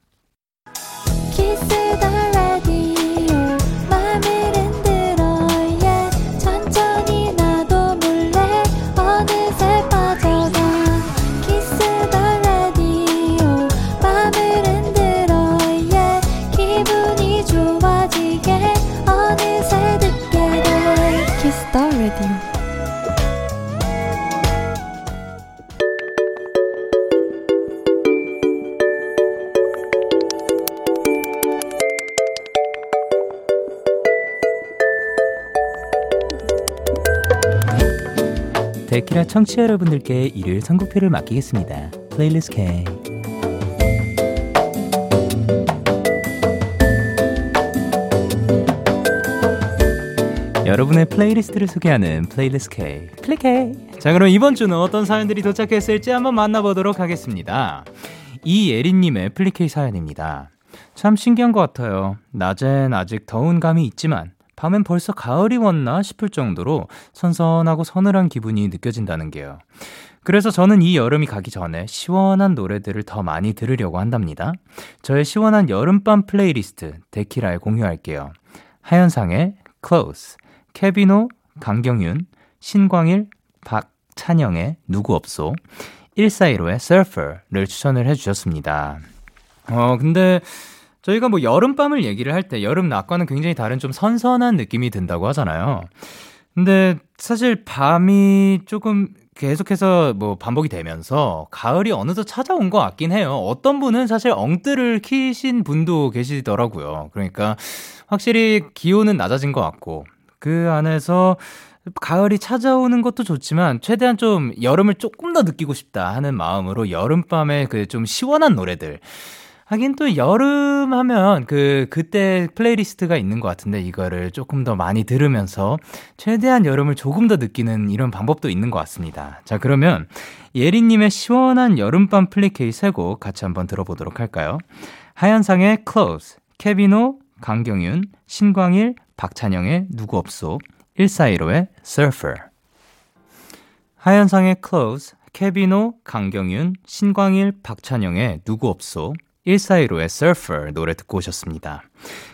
데키라 청취자 여러분들께 일요일 선곡표를 맡기겠습니다. Playlist K. 여러분의 playlist를 소개하는 Playlist K. 플리K. 자, 그럼 이번 주는 어떤 사연들이 도착했을지 한번 만나보도록 하겠습니다. 이예린님의 플리K 사연입니다. 참 신기한 것 같아요. 낮엔 아직 더운 감이 있지만 밤엔 벌써 가을이 왔나 싶을 정도로 선선하고 서늘한 기분이 느껴진다는 게요. 그래서 저는 이 여름이 가기 전에 시원한 노래들을 더 많이 들으려고 한답니다. 저의 시원한 여름밤 플레이리스트 데키라에 공유할게요. 하현상의 Close, 케빈오, 강경윤, 신광일, 박찬영의 누구 없소, 1415의 Surfer를 추천을 해주셨습니다. 어, 근데 저희가 뭐 여름밤을 얘기를 할 때 여름 낮과는 굉장히 다른 좀 선선한 느낌이 든다고 하잖아요. 근데 사실 밤이 조금 계속해서 뭐 반복이 되면서 가을이 어느덧 찾아온 것 같긴 해요. 어떤 분은 사실 엉뜨를 키신 분도 계시더라고요. 그러니까 확실히 기온은 낮아진 것 같고 그 안에서 가을이 찾아오는 것도 좋지만 최대한 좀 여름을 조금 더 느끼고 싶다 하는 마음으로 여름밤에 그 좀 시원한 노래들 하긴 또 여름 하면 그 그때 playlist가 있는 것 같은데 이거를 조금 더 많이 들으면서 최대한 여름을 조금 더 느끼는 이런 방법도 있는 것 같습니다. 자 그러면 예린님의 시원한 여름밤 플리K 세곡 같이 한번 들어보도록 할까요? 하현상의 Close, 케빈오, 강경윤, 신광일, 박찬영의 누구 없소, 1415의 Surfer. 하현상의 Close, 케빈오, 강경윤, 신광일, 박찬영의 누구 없소, 1415의 Surfer 노래 듣고 오셨습니다.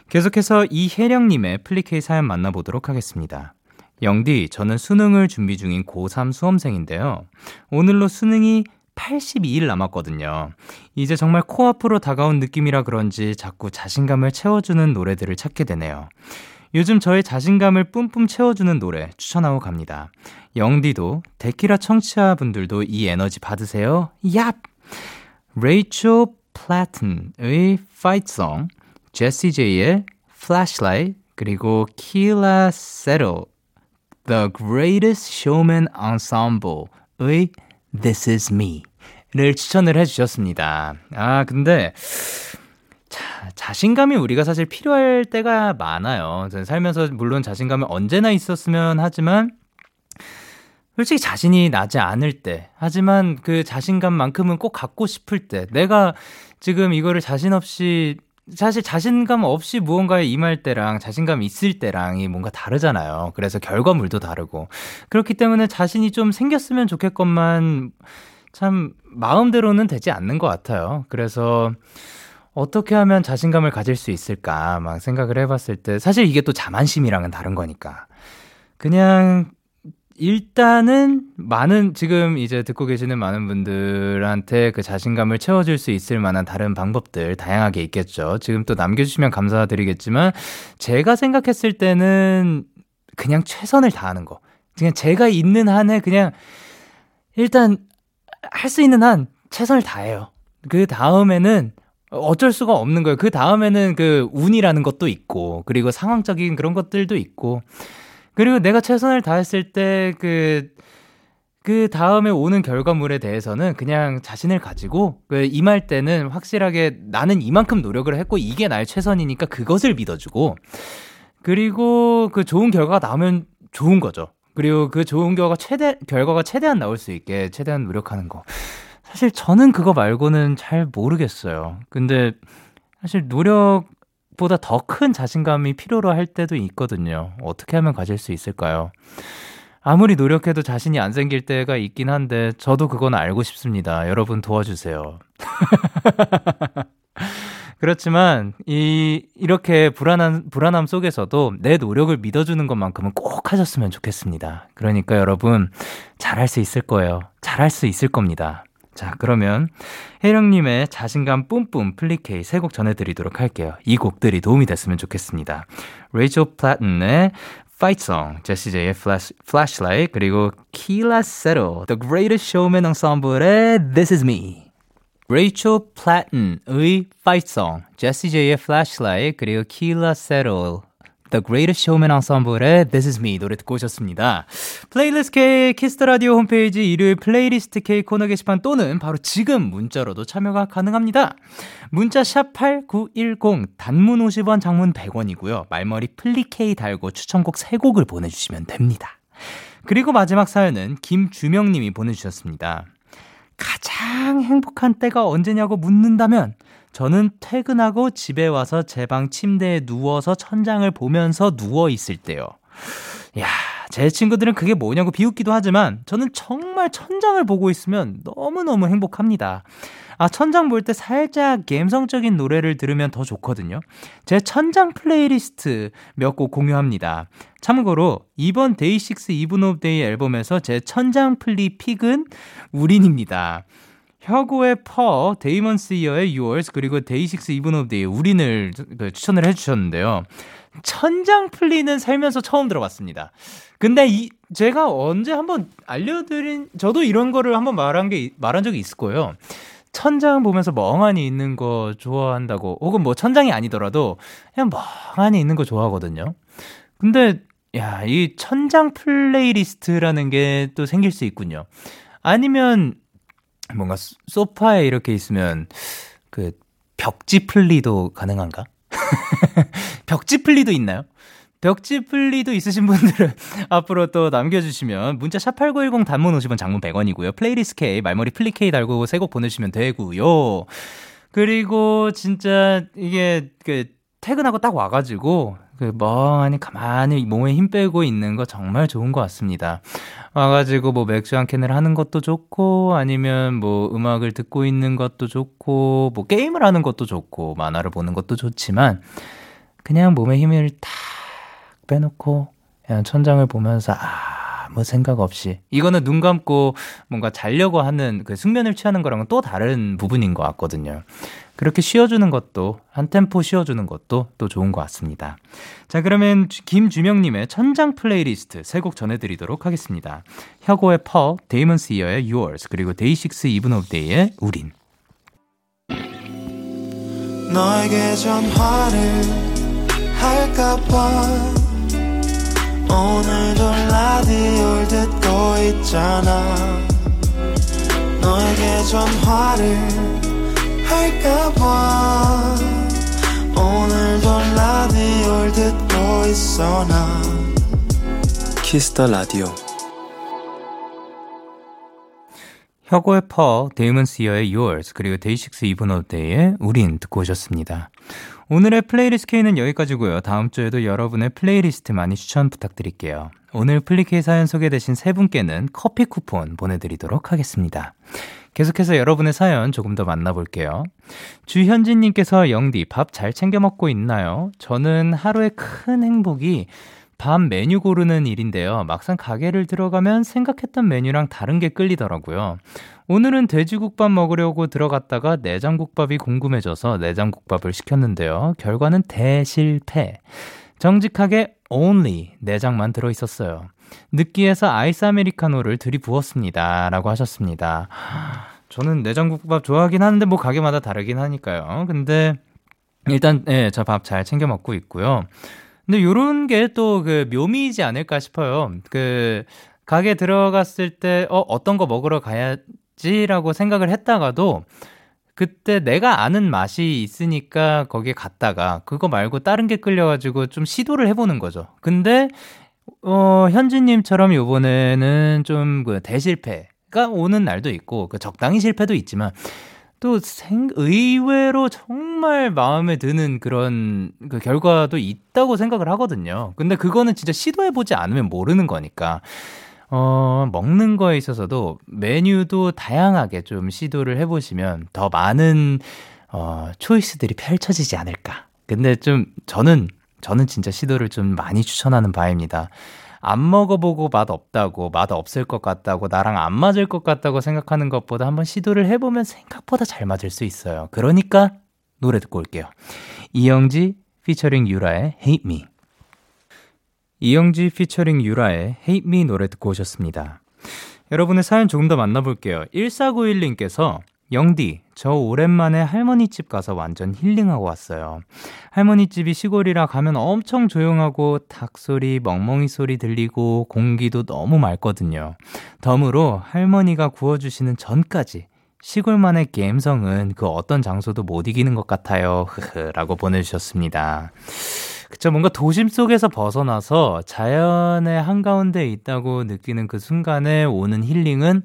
계속해서 이혜령님의 플리케이 사연 만나보도록 하겠습니다. 영디, 저는 수능을 준비 중인 고3 수험생인데요. 오늘로 수능이 82일 남았거든요. 이제 정말 코앞으로 다가온 느낌이라 그런지 자꾸 자신감을 채워주는 노래들을 찾게 되네요. 요즘 저의 자신감을 뿜뿜 채워주는 노래 추천하고 갑니다. 영디도 데키라 청취자분들도 이 에너지 받으세요. 얍! 레이첼 플래튼의 Fight Song, 제시 제이의 Flashlight, 그리고 키라 세로 The Greatest Showman Ensemble의 This Is Me를 추천을 해주셨습니다. 아, 근데 자, 자신감이 우리가 사실 필요할 때가 많아요. 살면서 물론 자신감이 언제나 있었으면 하지만 솔직히 자신이 나지 않을 때, 하지만 그 자신감만큼은 꼭 갖고 싶을 때, 내가 지금 이거를 자신 없이, 사실 자신감 없이 무언가에 임할 때랑 자신감 있을 때랑이 뭔가 다르잖아요. 그래서 결과물도 다르고. 그렇기 때문에 자신이 좀 생겼으면 좋겠건만, 참, 마음대로는 되지 않는 것 같아요. 그래서, 어떻게 하면 자신감을 가질 수 있을까 막 생각을 해봤을 때 사실 이게 또 자만심이랑은 다른 거니까 그냥 일단은 많은 지금 이제 듣고 계시는 많은 분들한테 그 자신감을 채워줄 수 있을 만한 다른 방법들 다양하게 있겠죠. 지금 또 남겨주시면 감사드리겠지만 제가 생각했을 때는 그냥 최선을 다하는 거. 그냥 제가 있는 한에 그냥 일단 할 수 있는 한 최선을 다해요. 그 다음에는 어쩔 수가 없는 거예요. 그 다음에는 그 운이라는 것도 있고, 그리고 상황적인 그런 것들도 있고, 그리고 내가 최선을 다했을 때 그, 그 다음에 오는 결과물에 대해서는 그냥 자신을 가지고 그 임할 때는 확실하게 나는 이만큼 노력을 했고 이게 나의 최선이니까 그것을 믿어주고 그리고 그 좋은 결과가 나오면 좋은 거죠. 그리고 그 좋은 결과가 최대 결과가 최대한 나올 수 있게 최대한 노력하는 거. 사실 저는 그거 말고는 잘 모르겠어요. 근데 사실 노력 보다 더 큰 자신감이 필요로 할 때도 있거든요. 어떻게 하면 가질 수 있을까요? 아무리 노력해도 자신이 안 생길 때가 있긴 한데 저도 그건 알고 싶습니다. 여러분 도와주세요. <laughs> 그렇지만 이 이렇게 불안한 불안함 속에서도 내 노력을 믿어주는 것만큼은 꼭 하셨으면 좋겠습니다. 그러니까 여러분 잘할 수 있을 거예요. 잘할 수 있을 겁니다. 자, 그러면 혜령님의 자신감 뿜뿜 플리K 세 곡 전해드리도록 할게요. 이 곡들이 도움이 됐으면 좋겠습니다. 레이첼 플래튼의 Fight Song, 제시 제이의 Flash, Flashlight, 그리고 키알라 세틀, The Greatest Showman Ensemble의 This Is Me. 레이첼 플래튼의 Fight Song, 제시 제이의 Flashlight, 그리고 키알라 세틀, The Greatest Showman Ensemble의 This Is Me 노래 듣고 오셨습니다. Playlist K Kiss the Radio 홈페이지 일요일 Playlist K 코너 게시판 또는 바로 지금 문자로도 참여가 가능합니다. 문자 샵 8910 단문 50원 장문 100원이고요. 말머리 플리케이 달고 추천곡 3곡을 보내주시면 됩니다. 그리고 마지막 사연은 김주명님이 보내주셨습니다. 가장 행복한 때가 언제냐고 묻는다면 저는 퇴근하고 집에 와서 제 방 침대에 누워서 천장을 보면서 누워 있을 때요. 야, 제 친구들은 그게 뭐냐고 비웃기도 하지만 저는 정말 천장을 보고 있으면 너무너무 행복합니다. 아, 천장 볼 때 살짝 감성적인 노래를 들으면 더 좋거든요. 제 천장 플레이리스트 몇 곡 공유합니다. 참고로 이번 DAY6 Even of Day 앨범에서 제 천장 플리 pick은 우린입니다. 혁오의 퍼, 데이먼 스 이어의 Yours, 그리고 DAY6 Even of Day 우린을 그 추천을 해주셨는데요. 천장 플리는 살면서 처음 들어봤습니다. 근데 이 제가 언제 한번 알려드린 저도 이런 거를 한번 말한 게 말한 적이 있을 거예요. 천장 보면서 멍하니 있는 거 좋아한다고 혹은 뭐 천장이 아니더라도 그냥 멍하니 있는 거 좋아하거든요. 근데 야, 이 천장 playlist라는 게 또 생길 수 있군요. 아니면 뭔가 소파에 이렇게 있으면 그 벽지 플리도 가능한가? <laughs> 벽지 플리도 있나요? 벽지 플리도 있으신 분들은 <laughs> 앞으로 또 남겨주시면 문자 샵8910 단문 50원 장문 100원이고요. Playlist K 말머리 플리 K 달고 세 곡 보내주시면 되고요. 그리고 진짜 이게 그 퇴근하고 딱 와가지고 그 멍하니 가만히 몸에 힘 빼고 있는 거 정말 좋은 것 같습니다. 와가지고 뭐 맥주 한 캔을 하는 것도 좋고 아니면 뭐 음악을 듣고 있는 것도 좋고 뭐 게임을 하는 것도 좋고 만화를 보는 것도 좋지만 그냥 몸에 힘을 탁 빼놓고 그냥 천장을 보면서 아무 생각 없이 이거는 눈 감고 뭔가 자려고 하는 그 숙면을 취하는 거랑은 또 다른 부분인 것 같거든요. 그렇게 쉬어주는 것도 한 템포 쉬어주는 것도 또 좋은 것 같습니다. 자 그러면 김주명님의 천장 플레이리스트 세 곡 전해드리도록 하겠습니다. 혁오의 퍼, 데이먼 스 이어의 Yours 그리고 DAY6 Even of Day의 우린 너에게 전화를 할까봐 오늘도 라디오를 듣고 있잖아 너에게 전화를 할까봐 오늘도 라디오를 듣고 있어 나 Kiss the Radio 혁오의 퍼, 데이먼 스 이어의 Yours 그리고 DAY6 Even of Day의 우린 듣고 오셨습니다. 오늘의 Playlist K는 여기까지고요. 다음 주에도 여러분의 플레이리스트 많이 추천 부탁드릴게요. 오늘 플리K 사연 소개되신 세 분께는 커피 쿠폰 보내드리도록 하겠습니다. 계속해서 여러분의 사연 조금 더 만나볼게요. 주현진님께서 영디 밥 잘 챙겨 먹고 있나요? 저는 하루의 큰 행복이 밥 메뉴 고르는 일인데요. 막상 가게를 들어가면 생각했던 메뉴랑 다른 게 끌리더라고요. 오늘은 돼지국밥 먹으려고 들어갔다가 내장국밥이 궁금해져서 내장국밥을 시켰는데요. 결과는 대실패. 정직하게 only 내장만 들어있었어요. 느끼해서 아이스 아메리카노를 들이부었습니다. 라고 하셨습니다. 저는 내장국밥 좋아하긴 하는데 뭐 가게마다 다르긴 하니까요. 근데 일단 예, 저 밥 잘 챙겨 먹고 있고요. 근데 요런 게 또 그 묘미이지 않을까 싶어요. 그 가게 들어갔을 때 어, 어떤 거 먹으러 가야지라고 생각을 했다가도 그때 내가 아는 맛이 있으니까 거기에 갔다가 그거 말고 다른 게 끌려가지고 좀 시도를 해보는 거죠. 근데 어, 현진님처럼 요번에는 좀 그 대실패가 오는 날도 있고 그 적당히 실패도 있지만 또 생, 의외로 정말 마음에 드는 그런 그 결과도 있다고 생각을 하거든요. 근데 그거는 진짜 시도해보지 않으면 모르는 거니까. 어, 먹는 거에 있어서도 메뉴도 다양하게 좀 시도를 해보시면 더 많은, 어, 초이스들이 펼쳐지지 않을까. 근데 좀, 저는, 저는 진짜 시도를 좀 많이 추천하는 바입니다. 안 먹어보고 맛 없다고, 맛 없을 것 같다고, 나랑 안 맞을 것 같다고 생각하는 것보다 한번 시도를 해보면 생각보다 잘 맞을 수 있어요. 그러니까 노래 듣고 올게요. 이영지 피처링 유라의 Hate Me. 이영지 피처링 유라의 Hate Me 노래 듣고 오셨습니다. 여러분의 사연 조금 더 만나볼게요. 1491님께서 영디, 저 오랜만에 할머니 집 가서 완전 힐링하고 왔어요. 할머니 집이 시골이라 가면 엄청 조용하고 닭 소리, 멍멍이 소리 들리고 공기도 너무 맑거든요. 덤으로 할머니가 구워주시는 전까지 시골만의 감성은 그 어떤 장소도 못 이기는 것 같아요. 흐흐. 라고 보내주셨습니다. 그쵸. 뭔가 도심 속에서 벗어나서 자연의 한가운데 있다고 느끼는 그 순간에 오는 힐링은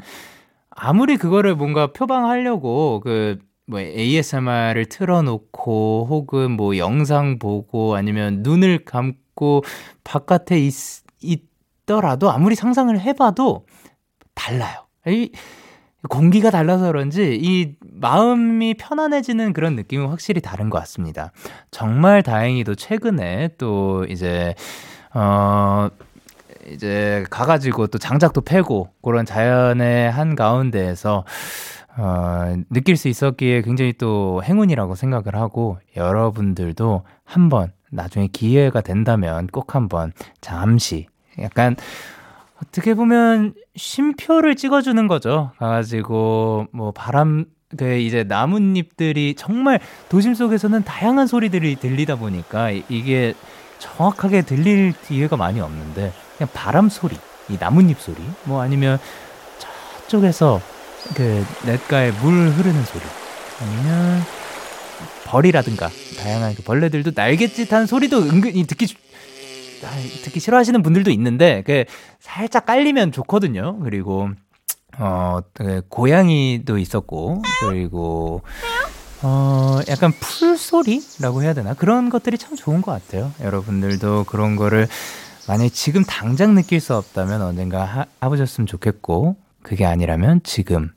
아무리 그거를 뭔가 표방하려고 그, 뭐 ASMR을 틀어놓고 혹은 뭐 영상 보고 아니면 눈을 감고 바깥에 있, 있더라도 아무리 상상을 해봐도 달라요. 이, 공기가 달라서 그런지 이 마음이 편안해지는 그런 느낌은 확실히 다른 것 같습니다. 정말 다행히도 최근에 또 이제 어 이제 가가지고 또 장작도 패고 그런 자연의 한 가운데에서 어, 느낄 수 있었기에 굉장히 또 행운이라고 생각을 하고 여러분들도 한번 나중에 기회가 된다면 꼭 한번 잠시 약간 어떻게 보면 쉼표를 찍어주는 거죠. 가가지고 뭐 바람 그 이제 나뭇잎들이 정말 도심 속에서는 다양한 소리들이 들리다 보니까 이게 정확하게 들릴 기회가 많이 없는데 그냥 바람 소리, 이 나뭇잎 소리, 뭐 아니면 저쪽에서 그 냇가에 물 흐르는 소리, 아니면 벌이라든가 다양한 그 벌레들도 날갯짓하는 소리도 은근히 듣기 아, 듣기 싫어하시는 분들도 있는데 그 살짝 깔리면 좋거든요. 그리고 어, 그 고양이도 있었고 그리고 어, 약간 풀 소리라고 해야 되나? 그런 것들이 참 좋은 것 같아요. 여러분들도 그런 거를 만약에 지금 당장 느낄 수 없다면 언젠가 하, 해보셨으면 좋겠고, 그게 아니라면 지금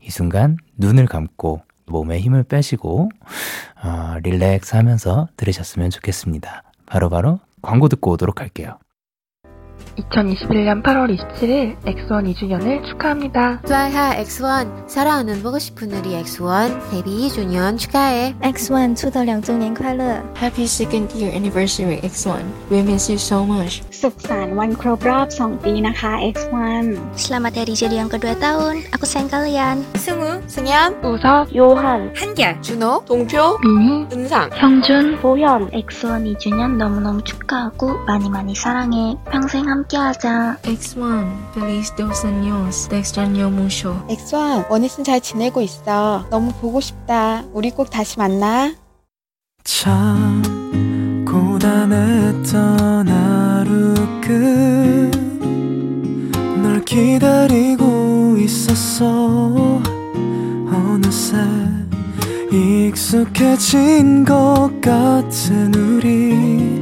이 순간 눈을 감고 몸에 힘을 빼시고, 어, relax 하면서 들으셨으면 좋겠습니다. 바로바로 바로 광고 듣고 오도록 할게요. 2021년 8월 27일 X1 2주년을 축하합니다. 트와이하 X1 사랑하는 보고 싶은 우리 X1 데뷔 2주년 축하해. X1 2주년 快乐. Happy second year anniversary X1. We miss you so much. สุขสันต์วันครบรอบ 2ปี นะคะ 엑스원. Selamat hari jadi yang kedua tahun. Aku sayang kalian. 승우, 승연, 우석, 요한, 한결, 준호, 동표, 민희, 은상, 형준, 도현. 엑스원 2주년 너무너무 축하하고 많이 많이 사랑해. 평생 한 함께하자. X1 Feliz dos años te extraño mucho 엑스원 원잇은 잘 지내고 있어. 너무 보고 싶다. 우리 꼭 다시 만나. 참 고단했던 하루 끝널 기다리고 있었어. 어느새 익숙해진 것 같은 우리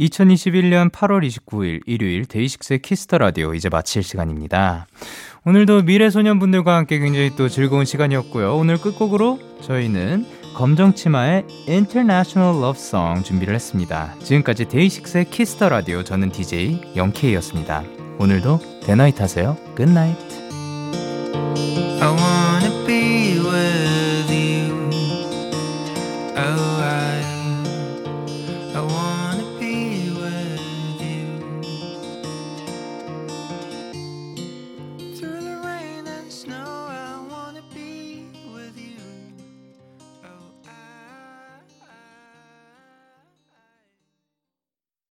2021년 8월 29일 일요일 데이식스의 키스 더 라디오 이제 마칠 시간입니다. 오늘도 미래소년분들과 함께 굉장히 또 즐거운 시간이었고요. 오늘 끝곡으로 저희는 검정치마의 International Love Song 준비를 했습니다. 지금까지 데이식스의 키스 더 라디오 저는 DJ 영케이였습니다. 오늘도 데나잇 하세요. Good night. I wanna